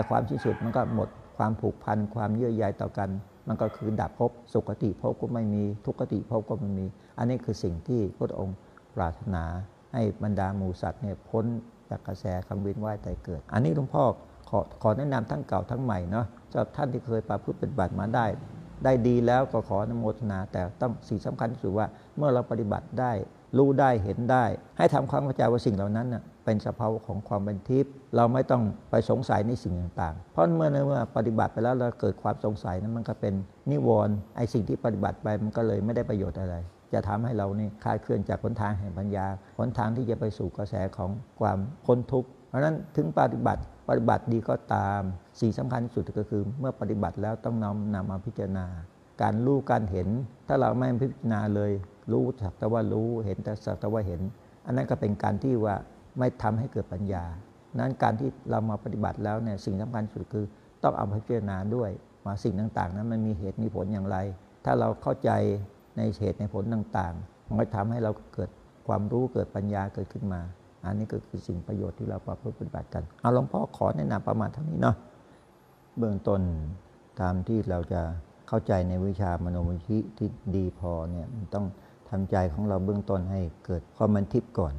ความสิ้นสุดมันก็หมดความผูกพันความเยื่อใยต่อกัน มันก็คือดับภพสุคติภพก็ไม่มีทุกขติภพก็ไม่มี อันนี้คือสิ่งที่พระองค์ปรารถนาให้บรรดาหมูสัตว์เนี่ยพ้นจากกระแสคำเวียนว่ายตายเกิด อันนี้หลวงพ่อขอขอแนะนำทั้งเก่าทั้งใหม่เนาะสำหรับท่านที่เคยประพฤติปฏิบัติมาได้ ได้ดีแล้วก็ขออนุโมทนา แต่ต้องสิ่งสำคัญที่สุดว่าเมื่อเราปฏิบัติได้ รู้ได้เห็นได้ ให้ทำความเข้าใจว่าสิ่งเหล่านั้นน่ะ เป็นสภาวะของความเป็นทิพย์เราไม่ต้องไปสงสัยในสิ่งต่างๆ เพราะเมื่อเมื่อปฏิบัติไปแล้วเราเกิดความสงสัยนั้นมันก็เป็นนิวรณ์ไอ้สิ่งที่ปฏิบัติไปมันก็เลยไม่ได้ประโยชน์อะไร จะทำให้เรานี่คลายเคลื่อนจากหนทางแห่งปัญญาหนทางที่จะไปสู่กระแสของความพ้นทุกข์เพราะนั้นถึงปฏิบัติปฏิบัติดีก็ตาม สิ่งสำคัญที่สุดก็คือ เมื่อปฏิบัติแล้วต้องนำนำมาพิจารณา การรู้การเห็น ถ้าเราไม่พิจารณาเลย รู้สักแต่ว่ารู้เห็นแต่สักแต่ว่าเห็น อันนั้นก็เป็นการที่ว่า ไม่ทำให้เกิดปัญญา นั้นการที่เรามาปฏิบัติแล้วเนี่ยสิ่งสำคัญสุดคือต้องเอาพิจารณาด้วยว่าสิ่งต่างๆ นั้นมันมีเหตุมีผลอย่างไร ถ้าเราเข้าใจในเหตุในผลต่างๆ มันก็ทำให้เราเกิดความรู้เกิดปัญญาเกิดขึ้นมา อันนี้ก็คือสิ่งประโยชน์ที่เราประพฤติปฏิบัติกัน เอาหลวงพ่อขอแนะนำประมาณเท่านี้เนาะ เบื้องต้นตามที่เราจะเข้าใจในวิชามโนวิธิที่ดีพอเนี่ยมันต้องทำใจของเราเบื้องต้นให้เกิดความบันทิพย์ก่อน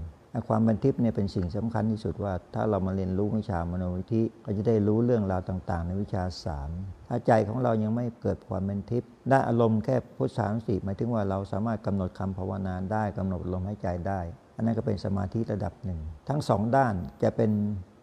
ความบันทิพย์เนี่ยเป็นสิ่งสำคัญที่สุดว่า ถ้าเรามาเรียนรู้วิชามโนวิธิก็จะได้รู้เรื่องราวต่าง ๆ ในวิชาสามถ้าใจของเรายังไม่เกิดความบันทิพย์ได้อารมณ์แค่พุทธสามสี่หมายถึงว่าเราสามารถกำหนดคำภาวนาได้กำหนดลมหายใจได้ อันนั้นก็เป็นสมาธิระดับหนึ่ง ทั้งสองด้านจะเป็น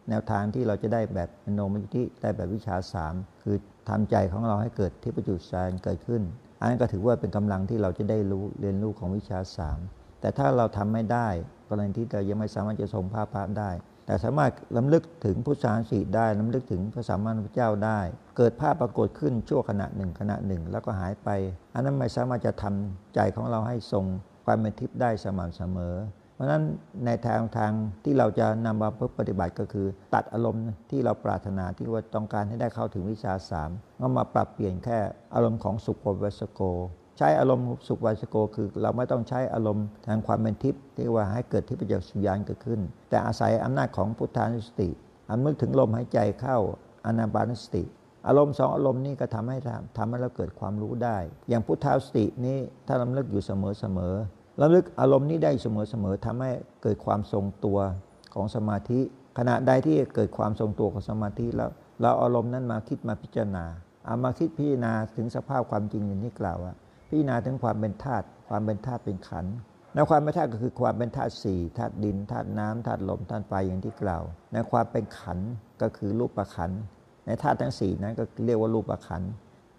แนวทางที่เราจะได้แบบมโนมยิธิได้แบบวิชาสามคือทำใจของเราให้เกิดที่ประจุสารเกิดขึ้น อันนั้นก็ถือว่าเป็นกำลังที่เราจะได้รู้เรียนรู้ของวิชาสามแต่ถ้าเราทำไม่ได้ กรณีที่เรายังไม่สามารถจะทรงภาพพระได้ แต่สามารถล้ำลึกถึงพุทธสารสีได้ล้ำลึกถึงพระสัมมาสัมพุทธเจ้าได้ เกิดภาพปรากฏขึ้นชั่วขณะหนึ่งขณะหนึ่ง แล้วก็หายไป อันนั้นไม่สามารถจะทำใจของเราให้ทรงความเป็นทิพย์ได้สม่ำเสมอเพราะฉะนั้นในทางทางที่เราจะนำมาปฏิบัติก็คือ ตัดอารมณ์ที่เราปรารถนาที่ว่าต้องการให้ได้เข้าถึงวิชาสามก็มาปรับเปลี่ยนแค่อารมณ์ของสุขโภวสโก ใช้อารมณ์สุขวาสโก คือเราไม่ต้องใช้อารมณ์ทางความเป็นทิพย์ที่ว่าให้เกิดทิพยสุญญาณเกิดขึ้น แต่อาศัยอำนาจของพุทธานุสติอันนึกถึงลมหายใจเข้าอนาปานุสติ อารมณ์สองอารมณ์นี้ก็ทำให้ทำทำให้เราเกิดความรู้ได้ อย่างพุทธาสตินี้ถ้าลำลึกอยู่เสมอเสมอลำลึกอารมณ์นี้ได้เสมอเสมอทำให้เกิดความทรงตัวของสมาธิ ขณะใดที่เกิดความทรงตัวของสมาธิแล้วเราอาอารมณ์นั้นมาคิดมาพิจารณาเอามาคิดพิจารณาถึงสภาพความจริงอย่างที่กล่าวว่า พิจารณาถึงความเป็นธาตุความเป็นธาตุเป็นขันธ์ในความเป็นธาตุก็คือความเป็นธาตุสี่ธาตุดินธาตุน้ำธาตุลมธาตุไฟอย่างที่กล่าวในความเป็นขันธ์ก็คือรูปประขันธ์ในธาตุทั้งสี่นั้นก็เรียกว่ารูปประขันธ์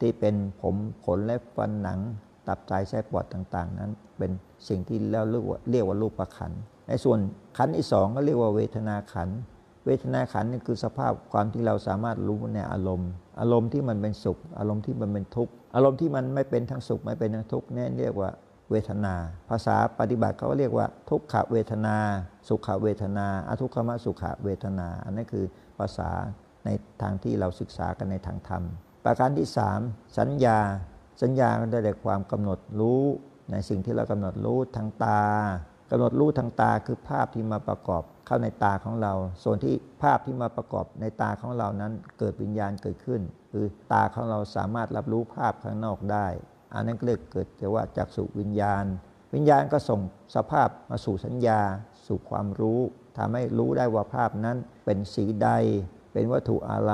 ที่เป็นผมขนและฟันหนัง ตับไตไส้ปอดต่าง ๆ นั้น เป็นสิ่งที่เราเรียกว่าเรียกว่ารูปประขันธ์ในส่วนขันธ์ที่สองก็เรียกว่าเวทนาขันธ์เวทนาขันธ์นี่คือสภาพความที่เราสามารถรู้ในอารมณ์ อารมณ์ที่มันเป็นสุข อารมณ์ที่มันเป็นทุกข์อารมณ์ที่มันไม่เป็นทั้งสุขไม่เป็นทั้งทุกข์นี่เรียกว่าเวทนา ภาษาปฏิบัติเขาเรียกว่า ทุกขเวทนา สุขเวทนา อทุกขมสุขเวทนา อันนั้นคือภาษาในทางที่เราศึกษากันในทางธรรม ประการที่ 3 สัญญา สัญญาก็ได้แก่ความกำหนดรู้ในสิ่งที่เรากำหนดรู้ทางตากำหนดรู้ทางตาคือภาพที่มาประกอบ เข้าในตาของเรา ส่วนที่ภาพที่มาประกอบในตาของเรานั้นเกิดวิญญาณเกิดขึ้น คือตาของเราสามารถรับรู้ภาพข้างนอกได้ อันนั้นเรียกเกิดจะว่าจากสุวิญญาณ วิญญาณก็ส่งสภาพมาสู่สัญญา สู่ความรู้ทำให้รู้ได้ว่าภาพนั้นเป็นสีใด เป็นวัตถุอะไร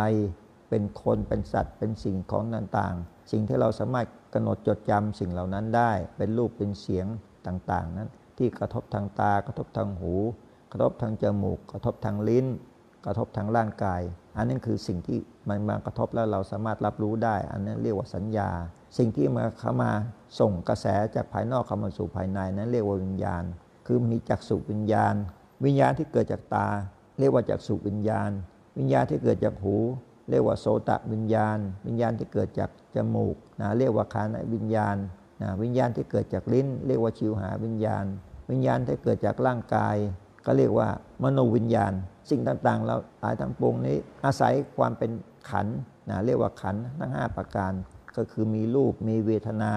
เป็นคนเป็นสัตว์ เป็นสิ่งของต่างๆ สิ่งที่เราสามารถกำหนดจดจำสิ่งเหล่านั้นได้ เป็นรูปเป็นเสียงต่างๆ นั้น ที่กระทบทางตากระทบทางหู ระทบทางจมูก กระทบทางลิ้น กระทบทางร่างกาย อันนั้นคือสิ่งที่มันมากระทบแล้วเราสามารถรับรู้ได้ อันนั้นเรียกว่าสัญญา สิ่งที่มาเข้ามาส่งกระแสจากภายนอกเข้ามาสู่ภายในนั้นเรียกว่าวิญญาณ คือมีจักษุวิญญาณ วิญญาณที่เกิดจากตา เรียกว่าจักษุวิญญาณ วิญญาณที่เกิดจากหู เรียกว่าโสตวิญญาณ วิญญาณที่เกิดจากจมูกนะเรียกว่าคานวิญญาณนะวิญญาณที่เกิดจากลิ้น เรียกว่าชิวหาวิญญาณ วิญญาณที่เกิดจากร่างกาย ก็เรียกว่ามโนวิญญาณ สิ่งต่างๆ เราตายทั้งปวงนี้อาศัยความเป็นขันนะเรียกว่าขันทั้ง 5 ประการ ก็คือมีรูป มีเวทนา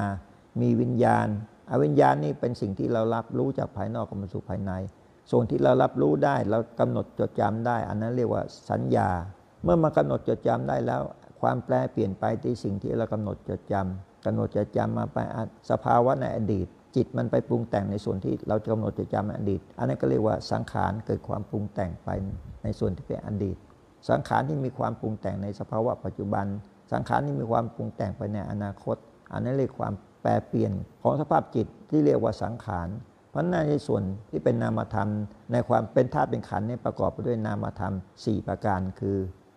มีวิญญาณอวิญญาณนี่เป็นสิ่งที่เรารับรู้จากภายนอกมาสู่ภายใน ส่วนที่เรารับรู้ได้เรากำหนดจดจำได้ อันนั้นเรียกว่าสัญญา เมื่อมากำหนดจดจำได้แล้ว ความแปลเปลี่ยนไปที่สิ่งที่เรากำหนดจดจำกำหนดจดจำมาไปสภาวะในอดีต จิตมันไปปรุงแต่งในส่วนที่เรากำหนดจดจำในอดีต อันนั้นก็เรียกว่าสังขารเกิดความปรุงแต่งไปในส่วนที่เป็นอดีต สังขารที่มีความปรุงแต่งในสภาวะปัจจุบัน สังขารที่มีความปรุงแต่งไปในอนาคต อันนั้นเรียกความแปรเปลี่ยนของสภาพจิตที่เรียกว่าสังขารเพราะในส่วนที่เป็นนามธรรม ในความเป็นธาตุเป็นขันธ์นี่ประกอบไปด้วยนามธรรม 4 ประการคือ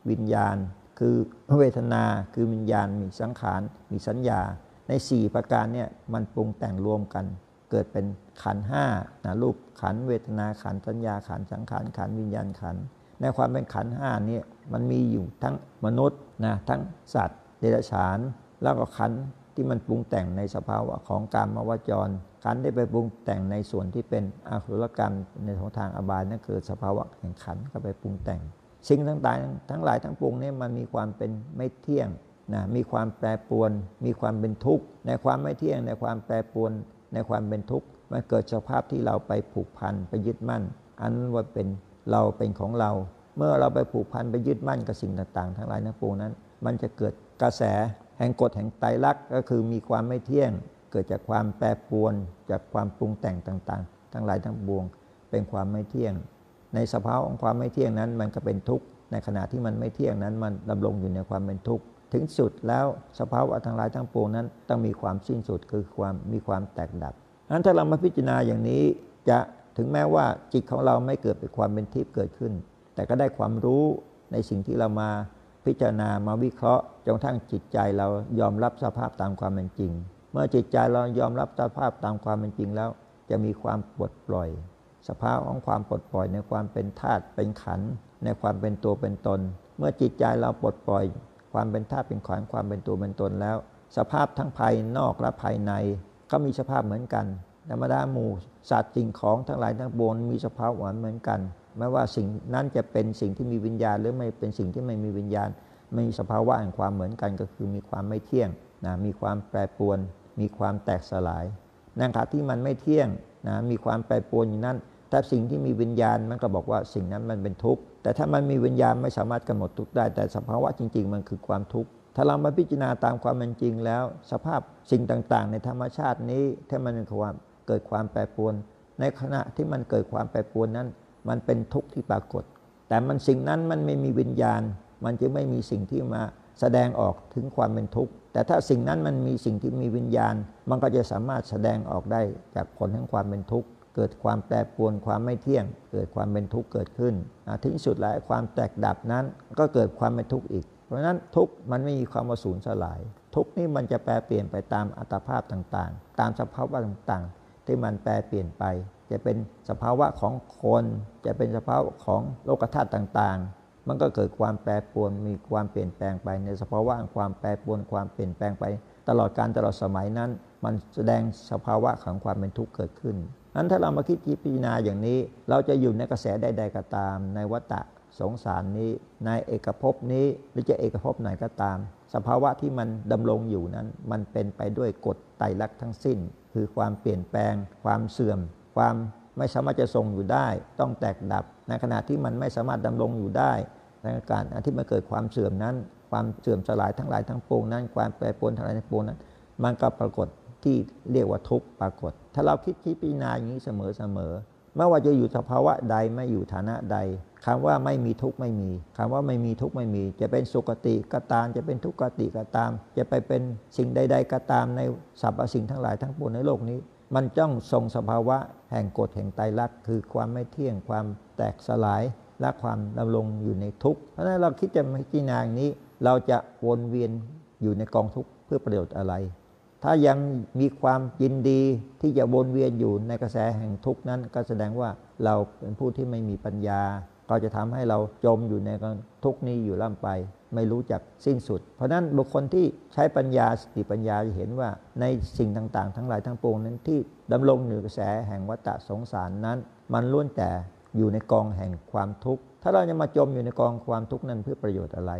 วิญญาณ คือเวทนา คือวิญญาณ มีสังขาร มีสัญญา ใน 4 ประการเนี่ยมันปรุงแต่งรวมกัน เกิดเป็นขันห้านะรูปขันเวทนาขันสัญญาขันสังขารขันวิญญาณขัน ในความเป็นขันห้านี่มันมีอยู่ทั้งมนุษย์นะทั้งสัตว์ เดรัจฉาน แล้วก็ขันที่มันปรุงแต่งในสภาวะของกรรมวจร ขันได้ไปปรุงแต่งในส่วนที่เป็นอาคุรกรรมในของทางอบายนั่นคือสภาวะแห่งขันก็ไปปรุงแต่ง สิ่งต่างๆทั้งหลายทั้งปวงนี้มันมีความเป็นไม่เที่ยง นะมีความแปรปรวน มีความเป็นทุกข์ ในความไม่เที่ยง ในความแปรปรวน ในความเป็นทุกข์ มันเกิดสภาพที่เราไปผูกพันไปยึดมั่น อันว่าเป็นเราเป็นของเรา เมื่อเราไปผูกพันไปยึดมั่นกับสิ่งต่างๆ ทั้งหลายทั้งปวงนั้น มันจะเกิดกระแสแห่งกฎแห่งไตรลักษณ์ก็คือมีความไม่เที่ยง เกิดจากความแปรปรวน จากความปรุงแต่งต่างๆ ทั้งหลายทั้งปวง เป็นความไม่เที่ยง ในสภาวะของความไม่เที่ยงนั้น มันก็เป็นทุกข์ ในขณะที่มันไม่เที่ยงนั้น มันดำรงอยู่ในความเป็นทุกข์ ถึงสุดแล้วสภาวะทั้งหลายทั้งปวงนั้น ต้องมีความสิ้นสุดคือความมีความแตกดับนั้นถ้าเรามาพิจารณาอย่างนี้จะถึงแม้ว่าจิตของเราไม่เกิดเป็นความเป็นทิพย์เกิดขึ้น แต่ก็ได้ความรู้ในสิ่งที่เรามาพิจารณามาวิเคราะห์จนทั้งจิตใจเรายอมรับสภาพตามความเป็นจริง เมื่อจิตใจเรายอมรับสภาพตามความเป็นจริงแล้ว จะมีความปลดปล่อย สภาพของความปลดปล่อยในความเป็นธาตุเป็นขันในความเป็นตัวเป็นตน เมื่อจิตใจเราปลดปล่อย ความเป็นธาตุเป็นขันความเป็นตัวเป็นตนแล้ว สภาพทั้งภายนอกและภายใน ก็มีสภาพเหมือนกันธรรมดาหมู่สัตว์สิ่งของทั้งหลายทั้งปวงมีสภาพหวานเหมือนกันไม่ว่าสิ่งนั้นจะเป็นสิ่งที่มีวิญญาณ หรือไม่เป็นสิ่งที่ไม่มีวิญญาณมีสภาวะแห่งความเหมือนกันก็คือมีความไม่เที่ยงนะมีความแปรปรวน มีความแตกสลายนั่นขณะที่มันไม่เที่ยงนะมีความแปรปรวนอยู่นั้นถ้าสิ่งที่มีวิญญาณมันก็บอกว่าสิ่งนั้นมันเป็นทุกข์ แต่ถ้ามันมีวิญญาณไม่สามารถกำหนดทุกได้ แต่สภาวะจริง ๆ มันคือความทุกข์ถ้าเรามาพิจารณาตามความเป็นจริงแล้ว สภาพสิ่งต่างๆ ในธรรมชาตินี้ถ้ามันความเกิดความแปรปรวน ในขณะที่มันเกิดความแปรปรวนนั้น มันเป็นทุกข์ที่ปรากฏ แต่มันสิ่งนั้นมันไม่มีวิญญาณ มันจึงไม่มีสิ่งที่มาแสดงออกถึงความเป็นทุกข์แต่ถ้าสิ่งนั้นมันมีสิ่งที่มีวิญญาณ มันก็จะสามารถแสดงออกได้จากผลของความเป็นทุกข์ เกิดความแปรปรวนความไม่เที่ยง เกิดความเป็นทุกข์เกิดขึ้นถึงสุดแล้วความแตกดับนั้นก็เกิดความเป็นทุกข์อีก เพราะฉะนั้นทุกข์มันไม่มีความมาสูญสลาย ทุกข์นี่มันจะแปรเปลี่ยนไปตามอัตภาพต่างๆ ตามสภาวะต่างๆ ที่มันแปรเปลี่ยนไป จะเป็นสภาวะของคน จะเป็นสภาวะของโลกธาตุต่างๆ มันก็เกิดความแปรปรวนมีความเปลี่ยนแปลงไป ในสภาวะความแปรปรวนความเปลี่ยนแปลงไป ตลอดการตลอดสมัยนั้น มันแสดงสภาวะของความเป็นทุกข์เกิดขึ้น นั้นถ้าเรามาคิดพิจารณาอย่างนี้ เราจะอยู่ในกระแสใด ๆ ก็ตาม ในวัฏฏะสงสารนี้ ในเอกภพนี้หรือจะเอกภพไหนก็ตาม สภาวะที่มันดำรงอยู่นั้น มันเป็นไปด้วยกฎไตรลักษณ์ทั้งสิ้น คือความเปลี่ยนแปลง ความเสื่อม ความไม่สามารถจะทรงอยู่ได้ ต้องแตกดับ ในขณะที่มันไม่สามารถดำรงอยู่ได้ ในการที่มันเกิดความเสื่อมนั้น ความเสื่อมสลายทั้งหลายทั้งปวงนั้น ความแปรปรวนทั้งหลายทั้งปวงนั้น มันก็ปรากฏ ที่เรียกว่าทุกข์ปรากฏ ถ้าเราคิดคิดพิจาอย่างนี้เสมอเสมอไม่ว่าจะอยู่สภาวะใดไม่อยู่ฐานะใดคำว่าไม่มีทุกข์ไม่มีคำว่าไม่มีทุกข์ไม่มี จะเป็นสุกติก็ตาม จะเป็นทุกขติก็ตาม จะไปเป็นสิ่งใด ๆ ก็ตามในสรรพสิ่งทั้งหลายทั้งปวงในโลกนี้ มันจ้องทรงสภาวะแห่งกฎแห่งไตรลักษณ์คือความไม่เที่ยงความแตกสลายและความดำรงอยู่ในทุกข์เพราะฉะนั้นเราคิดจะพิจารณาอย่างนี้ เราจะวนเวียนอยู่ในกองทุกข์เพื่อประโยชน์อะไร ถ้ายังมีความยินดีที่จะวนเวียนอยู่ในกระแสแห่งทุกนั้น ก็แสดงว่าเราเป็นผู้ที่ไม่มีปัญญา ก็จะทำให้เราจมอยู่ในทุกนี้อยู่ล่ำไป ไม่รู้จักสิ้นสุด เพราะนั้นบุคคลที่ใช้ปัญญาสติปัญญาจะเห็นว่าในสิ่งต่างๆ ทั้งหลายทั้งปวงนั้นที่ดำรงอยู่กระแสแห่งวัฏสงสารนั้น มันล้วนแต่อยู่ในกองแห่งความทุกข์ถ้าเราจะมาจมอยู่ในกองความทุกข์นั้นเพื่อประโยชน์อะไร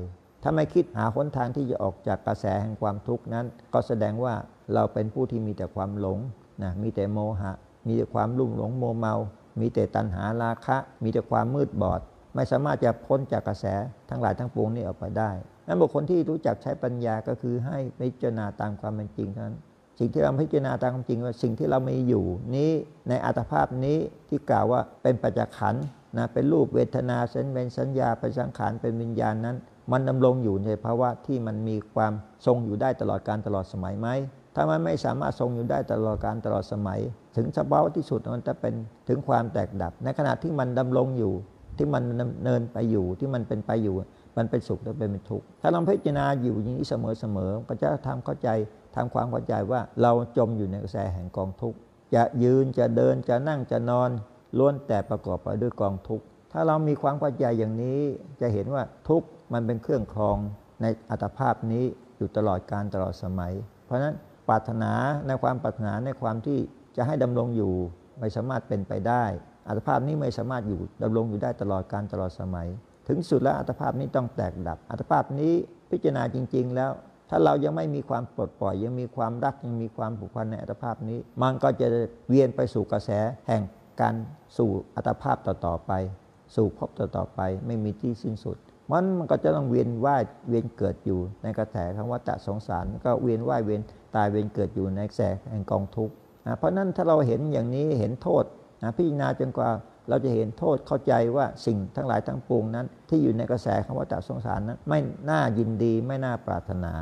ถ้าไม่คิดหาหนทางที่จะออกจากกระแสแห่งความทุกข์นั้น ก็แสดงว่าเราเป็นผู้ที่มีแต่ความหลงนะมีแต่โมหะ มีแต่ความลุ่มหลงโมเมา มีแต่ตัณหาราคะ มีแต่ความมืดบอด ไม่สามารถจะพ้นจากกระแสทั้งหลายทั้งปวงนี้ออกไปได้นั้นบุคคลที่รู้จักใช้ปัญญาก็คือให้พิจารณาตามความเป็นจริงเท่านั้น สิ่งที่เราพิจารณาตามความจริงว่าสิ่งที่เรามีอยู่นี้ในอัตภาพนี้ที่กล่าวว่าเป็นปัจจขันนะเป็นรูปเวทนาสัญเป็นสัญญาเป็นสังขารเป็นวิญญาณนั้น มันดำรงอยู่ในภาวะที่มันมีความทรงอยู่ได้ตลอดการตลอดสมัยไหม ถ้ามันไม่สามารถทรงอยู่ได้ตลอดการตลอดสมัย ถึงสภาวะที่สุดมันจะเป็นถึงความแตกดับ ในขณะที่มันดำรงอยู่ ที่มันเนินไปอยู่ที่มันเป็นไปอยู่ มันเป็นสุขหรือเป็นทุกข์ ถ้าเราพิจารณาอยู่อย่างนี้เสมอๆก็จะทำเข้าใจทำความเข้าใจว่าเราจมอยู่ในกระแสแห่งกองทุกข์ จะยืนจะเดินจะนั่งจะนอนล้วนแต่ประกอบไปด้วยกองทุกข์ ถ้าเรามีความเข้าใจอย่างนี้ จะเห็นว่าทุกมันเป็นเครื่องครองในอัตภาพนี้อยู่ตลอดการตลอดสมัย เพราะฉะนั้นปรารถนาในความปรารถนาในความที่จะให้ดำรงอยู่ไม่สามารถเป็นไปได้ อัตภาพนี้ไม่สามารถอยู่ดำรงอยู่ได้ตลอดการตลอดสมัย ถึงสุดแล้วอัตภาพนี้ต้องแตกดับ อัตภาพนี้พิจารณาจริง ๆ แล้ว ถ้าเรายังไม่มีความปลดปล่อย ยังมีความรักยังมีความผูกพันในอัตภาพนี้ มันก็จะเวียนไปสู่กระแสแห่งการสู่อัตภาพต่อๆไป สู่ภพต่อไป ไม่มีที่สิ้นสุด มันมันก็จะต้องเวียนว่ายเวียนเกิดอยู่ในกระแสคำว่าตะสงสารก็เวียนว่ายเวียนตายเวียนเกิดอยู่ในแสแห่งกองทุกข์นะเพราะนั้นถ้าเราเห็นอย่างนี้เห็นโทษนะพิจารณาจนกว่าเราจะเห็นโทษเข้าใจว่าสิ่งทั้งหลายทั้งปวงนั้น ที่อยู่ในกระแสคำว่าตะสงสารนั้น ไม่น่ายินดีไม่น่าปรารถนา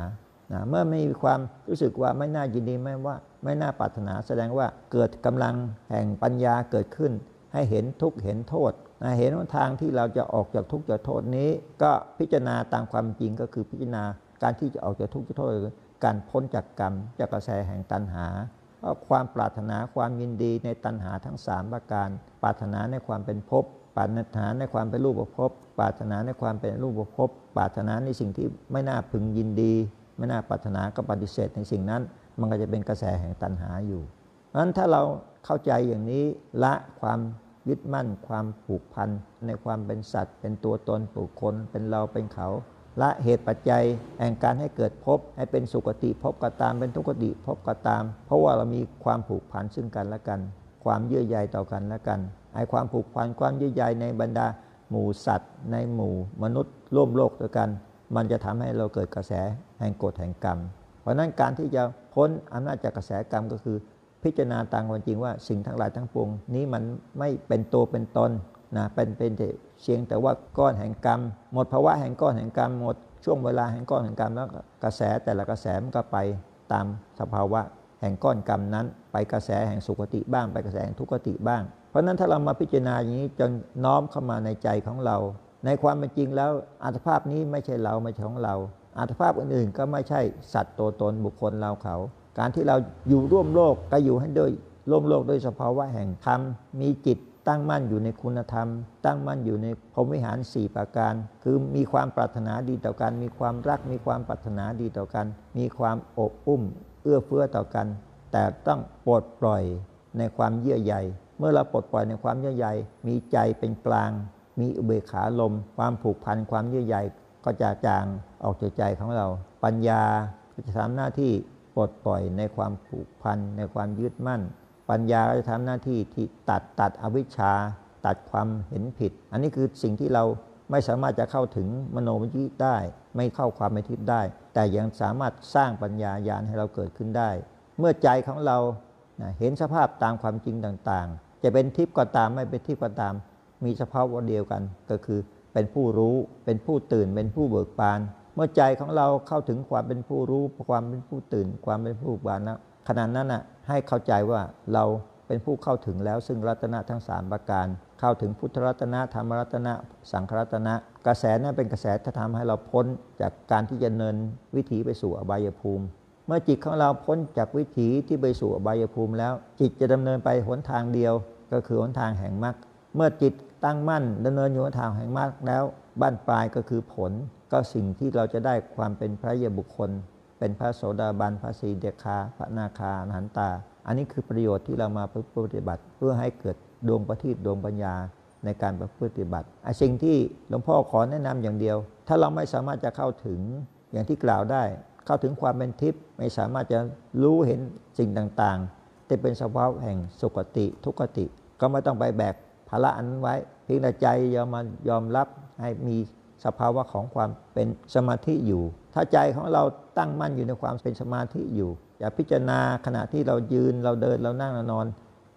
นะเมื่อไม่มีความรู้สึกว่าไม่น่ายินดีไม่ว่า ไม่น่าปรารถนา แสดงว่าเกิดกำลังแห่งปัญญาเกิดขึ้น ให้เห็นทุกข์เห็นโทษ เห็นว่าทางที่เราจะออกจากทุกข์จากโทษนี้ ก็พิจารณาตามความจริงก็คือพิจารณาการที่จะออกจากทุกข์จากโทษการพ้นจากกรรมจากกระแสแห่งตัณหาความปรารถนาความยินดีในตัณหาทั้ง 3 ประการ ปรารถนาในความเป็นภพ ปรารถนาในความเป็นรูปภพ ปรารถนาในความเป็นรูปภพ ปรารถนาในสิ่งที่ไม่น่าพึงยินดี ไม่น่าปรารถนาก็ปฏิเสธในสิ่งนั้น มันก็จะเป็นกระแสแห่งตัณหาอยู่เพราะฉะนั้นถ้าเราเข้าใจอย่างนี้ละความ ยึดมั่นความผูกพันในความเป็นสัตว์ เป็นตัวตนบุคคลเป็นเราเป็นเขา ละเหตุปัจจัยแห่งการให้เกิดพบ ให้เป็นสุคติพบก็ตามเป็นทุกขติพบก็ตาม เพราะว่าเรามีความผูกพันซึ่งกันและกัน ความเยื่อใยต่อกันและกันไอความผูกพันความเยื่อใยในบรรดาหมู่สัตว์ ในหมู่มนุษย์ร่วมโลกด้วยกัน มันจะทำให้เราเกิดกระแสแห่งกฎแห่งกรรม เพราะนั้นการที่จะพ้นอำนาจจากกระแสกรรมก็คือ พิจารณาตามความจริงว่าสิ่งทั้งหลายทั้งปวงนี้มันไม่เป็นตัวเป็นตนนะเป็นเป็นเชียงแต่ว่าก้อนแห่งกรรม หมดภาวะแห่งก้อนแห่งกรรมหมดช่วงเวลาแห่งก้อนแห่งกรรมแล้วกระแสแต่ละกระแสมันก็ไปตามสภาวะแห่งก้อนกรรมนั้น ไปกระแสแห่งสุคติบ้าง ไปกระแสแห่งทุกขติบ้าง เพราะนั้นถ้าเรามาพิจารณาอย่างนี้จนน้อมเข้ามาในใจของเรา ในความเป็นจริงแล้วอัตภาพนี้ไม่ใช่เราไม่ใช่ของเราอัตภาพอื่นๆก็ไม่ใช่สัตว์ตัวตนบุคคลเราเขา การที่เราอยู่ร่วมโลกก็อยู่ให้ด้วยร่วมโลกด้วยสภาวะแห่งธรรม มีจิตตั้งมั่นอยู่ในคุณธรรม ตั้งมั่นอยู่ในพรหมวิหารสี่ประการ คือมีความปรารถนาดีต่อกัน มีความรัก มีความปรารถนาดีต่อกัน มีความอบอุ้ม เอื้อเฟื้อต่อกัน แต่ต้องปลดปล่อยในความเยื่อใย เมื่อเราปลดปล่อยในความเยื่อใย มีใจเป็นกลาง มีอุเบกขาลม ความผูกพัน ความเยื่อใยก็จะจางออกจากใจของเรา ปัญญาจะทำหน้าที่ ปลดปล่อยในความผูกพันในความยึดมั่น ปัญญาก็จะทำหน้าที่ที่ตัดตัดอวิชชา ตัดความเห็นผิด อันนี้คือสิ่งที่เราไม่สามารถจะเข้าถึงมโนวิญิได้ ไม่เข้าความไม่ทิพย์ได้ แต่ยังสามารถสร้างปัญญาญาณให้เราเกิดขึ้นได้ เมื่อใจของเราเห็นสภาพตามความจริงต่างๆ จะเป็นทิพย์ก็ตามไม่เป็นทิพย์ก็ตาม มีสภาพวันเดียวกัน ก็คือเป็นผู้รู้ เป็นผู้ตื่น เป็นผู้เบิกบาน เมื่อใจของเราเข้าถึงความเป็นผู้รู้ ความเป็นผู้ตื่น ความเป็นผู้บิกบานแล้วขณะนั้นน่ะให้เข้าใจว่าเราเป็นผู้เข้าถึงแล้วซึ่งรัตนะทั้ง 3 ประการ เข้าถึงพุทธรัตนะธรรมรัตนะสังขรัตนะ กระแสนั้นเป็นกระแสที่ทำให้เราพ้นจากการที่จะเนินวิถีไปสู่อบายภูมิ เมื่อจิตของเราพ้นจากวิถีที่ไปสู่อบายภูมิแล้วจิตจะดำเนินไปหนทางเดียว ก็คือหนทางแห่งมรรคเมื่อจิตตั้งมั่นดำเนินอยู่หนทางแห่งมรรคแล้ว บ้านปลายก็คือผล ก็สิ่งที่เราจะได้ความเป็นพระยบุคคล เป็นพระโสดาบันพระสีเดคา พระนาคาหันตา อันนี้คือประโยชน์ที่เรามาปฏิบัติ เพื่อให้เกิดดวงประทีปดวงปัญญาในการปฏิบัติไอ้สิ่งที่หลวงพ่อขอแนะนำอย่างเดียว ถ้าเราไม่สามารถจะเข้าถึงอย่างที่กล่าวได้ เข้าถึงความเป็นทิพย์ไม่สามารถจะรู้เห็นสิ่งต่างๆ แต่เป็นสภาวะแห่งสุขติทุกติ ก็ไม่ต้องไปแบกภาระอันไว้ เพียงแต่ใจยอมมายอมรับ ให้มีสภาวะของความเป็นสมาธิอยู่ ถ้าใจของเราตั้งมั่นอยู่ในความเป็นสมาธิอยู่ อย่าพิจารณาขณะที่เรายืนเราเดินเรานั่งเรานอน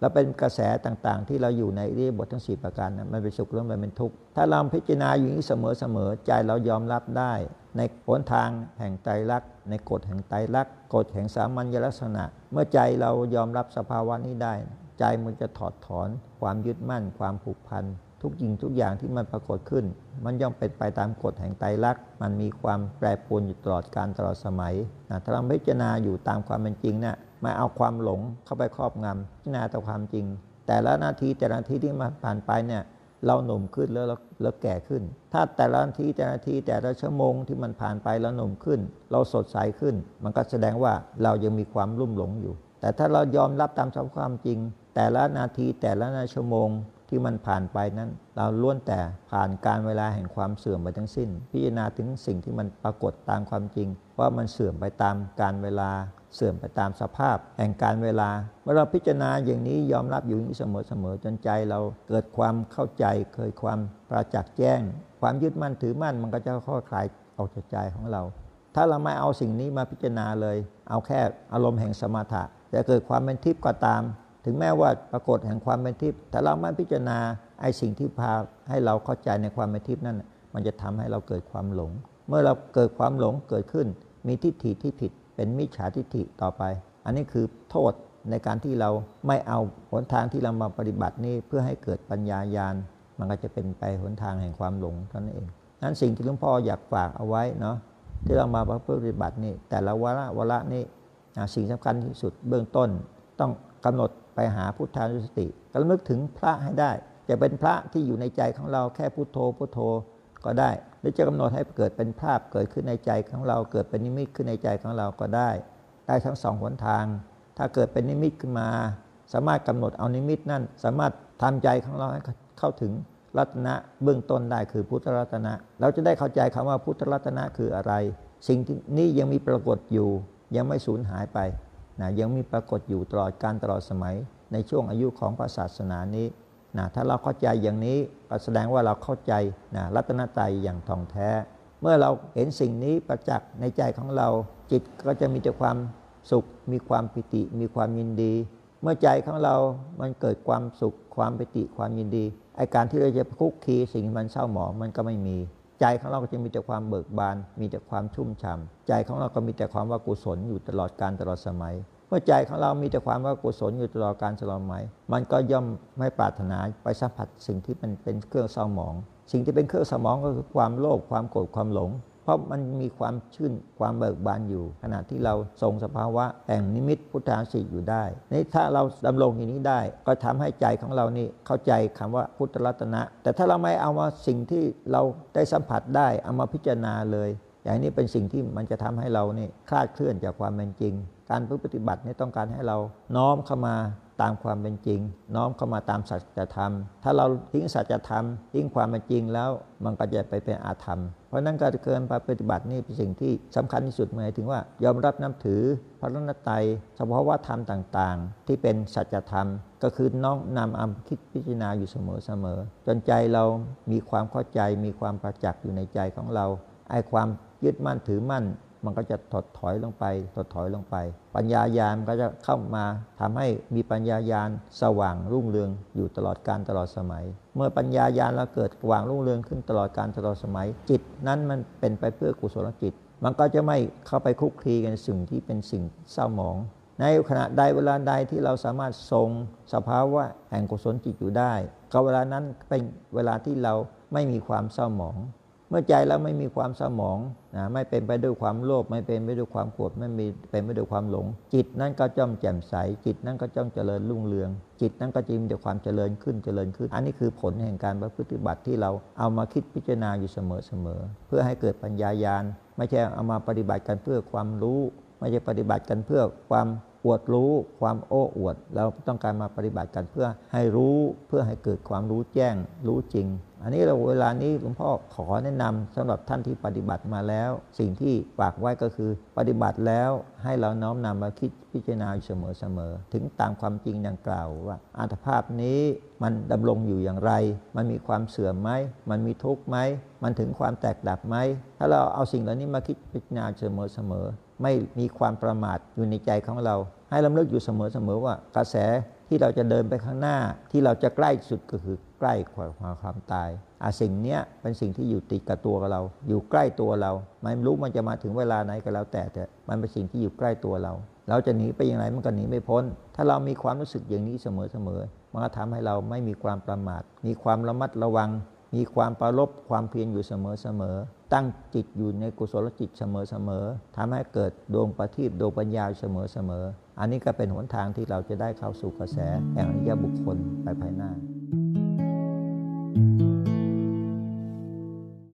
เราเป็นกระแสต่างๆ ที่เราอยู่ในเรียบททั้ง 4 ประการนะมันเป็นสุขหรือมันเป็นทุกข์ถ้าเราพิจารณาอยู่นี้เสมอๆใจเรายอมรับได้ ในหนทางแห่งไตรลักษณ์ในกฎแห่งไตรลักษณ์กฎแห่งสามัญลักษณะ เมื่อใจเรายอมรับสภาวะนี้ได้ ใจมันจะถอดถอนความยึดมั่น ความผูกพัน ทุกยิงทุกอย่างที่มันปรากฏขึ้น มันย่อมเป็นไปตามกฎแห่งไตรลักษณ์มันมีความแปรปรวนอยู่ตลอดการตลอดสมัยนะถ้าเราพิจารณาอยู่ตามความเป็นจริงเนะี่ยไม่เอาความหลงเข้าไปครอบงำพิจารณาต่อความจริง แต่ละนาทีแต่ละนาทีที่มาผ่านไปเนี่ยเราหนุ่มขึ้นแล้วเราแก่ขึ้น ถ้าแต่ละนาทีแต่ละนาทีแต่ละชั่วโมงที่มันผ่านไปเราหนุ่มขึ้น เราสดใสขึ้น มันก็แสดงว่าเรายังมีความรุ่มหลงอยู่ แต่ถ้าเรายอมรับตามสภาพความจริง แต่ละนาทีแต่ละนาชั่วโมง ที่มันผ่านไปนั้น เราล้วนแต่ผ่านการเวลาแห่งความเสื่อมไปทั้งสิ้น พิจารณาถึงสิ่งที่มันปรากฏตามความจริง ว่ามันเสื่อมไปตามการเวลา เสื่อมไปตามสภาพ แห่งการเวลา เมื่อเราพิจารณาอย่างนี้ยอมรับอยู่อย่างนี้เสมอๆจนใจเราเกิดความเข้าใจเคยความประจักษ์แจ้ง ความยึดมั่นถือมั่นมันก็จะค่อยคลายออกจากใจของเรา ถ้าเราไม่เอาสิ่งนี้มาพิจารณาเลย เอาแค่อารมณ์แห่งสมถะจะเกิดความเป็นทิพย์ก็ตาม ถึงแม้ว่าปรากฏแห่งความเป็นทิพย์แต่เราไม่พิจารณาไอ้สิ่งที่พาให้เราเข้าใจในความเป็นทิพย์นั่นมันจะทำให้เราเกิดความหลง เมื่อเราเกิดความหลงเกิดขึ้น มีทิฏฐิที่ผิด เป็นมิจฉาทิฏฐิต่อไป อันนี้คือโทษในการที่เราไม่เอาหนทางที่เรามาปฏิบัตินี้เพื่อให้เกิดปัญญายาณมันก็จะเป็นไปหนทางแห่งความหลงเท่านั้นเอง นั้นสิ่งที่หลวงพ่ออยากฝากเอาไว้เนาะที่เรามาปฏิบัตินี่แต่ละวาระวาระนี้สิ่งสำคัญที่สุดเบื้องต้นต้องกำหนด ไปหาพุทธานุสติกระลึกถึงพระให้ได้ จะเป็นพระที่อยู่ในใจของเราแค่พุทโธพุทโธก็ได้ หรือจะกำหนดให้เกิดเป็นภาพเกิดขึ้นในใจของเรา เกิดเป็นนิมิตขึ้นในใจของเราก็ได้ ได้ทั้งสองหนทาง ถ้าเกิดเป็นนิมิตขึ้นมา สามารถกำหนดเอานิมิตนั่น สามารถทำใจของเราให้เข้าถึงรัตนะเบื้องต้นได้คือพุทธรัตนะ เราจะได้เข้าใจคำว่าพุทธรัตนะคืออะไร สิ่งนี้ยังมีปรากฏอยู่ยังไม่สูญหายไป นะยังมีปรากฏอยู่ตลอดการตลอดสมัยในช่วงอายุของพระศาสนานี้นะถ้าเราเข้าใจอย่างนี้ก็แสดงว่าเราเข้าใจนะรัตนตรัยอย่างท่องแท้ เมื่อเราเห็นสิ่งนี้ประจักษ์ในใจของเรา จิตก็จะมีแต่ความสุข มีความปิติ มีความยินดี เมื่อใจของเรา มันเกิดความสุข ความปิติ ความยินดีไอการที่เราจะคุกคีสิ่งที่มันเศร้าหมองมันก็ไม่มี ใจของเราก็จะมีแต่ความเบิกบาน มีแต่ความชุ่มฉ่ำใจของเราก็มีแต่ความว่ากุศลอยู่ตลอดการตลอดสมัย เมื่อใจของเรามีแต่ความว่ากุศลอยู่ตลอดการตลอดสมัย มันก็ย่อมไม่ปรารถนาไปสัมผัสสิ่งที่มันเป็นเครื่องเศร้าหมอง สิ่งที่เป็นเครื่องเศร้าหมองก็คือความโลภความโกรธความหลง เพราะมันมีความชื่นความเบิกบานอยู่ ขณะที่เราทรงสภาวะแห่งนิมิตพุทธาสิอยู่ได้นี่ถ้าเราดำรงอย่างนี้ได้ ก็ทำให้ใจของเรานี่เข้าใจคำว่าพุทธรัตนะ แต่ถ้าเราไม่เอามาสิ่งที่เราได้สัมผัสได้เอามาพิจารณาเลย อย่างนี้เป็นสิ่งที่มันจะทำให้เรานี่คลาดเคลื่อนจากความเป็นจริง การปฏิบัตินี่ต้องการให้เราน้อมเข้ามาตามความเป็นจริง น้อมเข้ามาตามสัจธรรม ถ้าเราทิ้งสัจธรรม ทิ้งความเป็นจริงแล้วมันก็จะไปเป็นอาธรรม เพราะนั้นการเกินปฏิบัตินี่เป็นสิ่งที่สำคัญที่สุดหมายถึงว่ายอมรับนับถือพระรัตนตรัยเฉพาะว่าธรรมต่างๆ ที่เป็นสัจธรรม ก็คือน้อมนำเอาคิดพิจารณาอยู่เสมอๆจนใจเรามีความเข้าใจมีความประจักษ์อยู่ในใจของเราไอ้ความยึดมั่นถือมั่น มันก็จะถดถอยลงไป ถดถอยลงไป ปัญญายาณก็จะเข้ามาทำให้มีปัญญายาณสว่างรุ่งเรืองอยู่ตลอดการตลอดสมัย เมื่อปัญญายาณเราเกิดสว่างรุ่งเรืองขึ้นตลอดการตลอดสมัย จิตนั้นมันเป็นไปเพื่อกุศลจิต มันก็จะไม่เข้าไปคุกคีกันสิ่งที่เป็นสิ่งเศร้าหมอง ในขณะใดเวลาใดที่เราสามารถทรงสภาวะแห่งกุศลจิตอยู่ได้ก็เวลานั้นเป็นเวลาที่เราไม่มีความเศร้าหมอง เมื่อใจเราไม่มีความสมองนะไม่เป็นไปด้วยความโลภไม่เป็นไปด้วยความโกรธไม่มีเป็นไปด้วยความหลง จิตนั้นก็จ้องแจ่มใส จิตนั้นก็จ้องเจริญรุ่งเรือง จิตนั้นก็จะมีแต่ความเจริญขึ้นเจริญขึ้น อันนี้คือผลแห่งการประพฤติบัติที่เราเอามาคิดพิจารณาอยู่เสมอเสมอเพื่อให้เกิดปัญญายาณไม่ใช่เอามาปฏิบัติกันเพื่อความรู้ ไม่ใช่ปฏิบัติกันเพื่อความอวดรู้ ความโอ้อวด เราต้องการมาปฏิบัติกันเพื่อให้รู้เพื่อให้เกิดความรู้แจ้ง รู้จริงอันนี้เราเวลานี้หลวงพ่อขอแนะนำสำหรับท่านที่ปฏิบัติมาแล้ว สิ่งที่ฝากไว้ก็คือ ปฏิบัติแล้วให้เราน้อมนำมาคิดพิจารณาอยู่เสมอๆถึงตามความจริงดังกล่าวว่าอัตภาพนี้มันดำรงอยู่อย่างไร มันมีความเสื่อมไหมมันมีทุกข์ไหมมันถึงความแตกดับไหมถ้าเราเอาสิ่งเหล่านี้มาคิดพิจารณาเสมอๆไม่มีความประมาทอยู่ในใจของเรา ให้ลำลึกอยู่เสมอๆว่ากระแส ที่เราจะเดินไปข้างหน้าที่เราจะใกล้สุดก็คือใกล้ความความตายอาสิ่งเนี้ยเป็นสิ่งที่อยู่ติดกับตัวเรา อยู่ใกล้ตัวเรา ไม่รู้มันจะมาถึงเวลาไหนก็แล้วแต่แต่มันเป็นสิ่งที่อยู่ใกล้ตัวเรา เราจะหนีไปอย่างไรมันก็หนีไม่พ้น ถ้าเรามีความรู้สึกอย่างนี้เสมอๆมันก็ทำให้เราไม่มีความประมาท มีความระมัดระวัง มีความประลบความเพียรอยู่เสมอๆตั้งจิตอยู่ในกุศลจิตเสมอๆทำให้เกิดดวงประทีปดวงปัญญาเสมอๆ อันนี้ก็เป็นหนทางที่เราจะได้เข้าสู่กระแสแห่งอริยบุคคลไปภายหน้า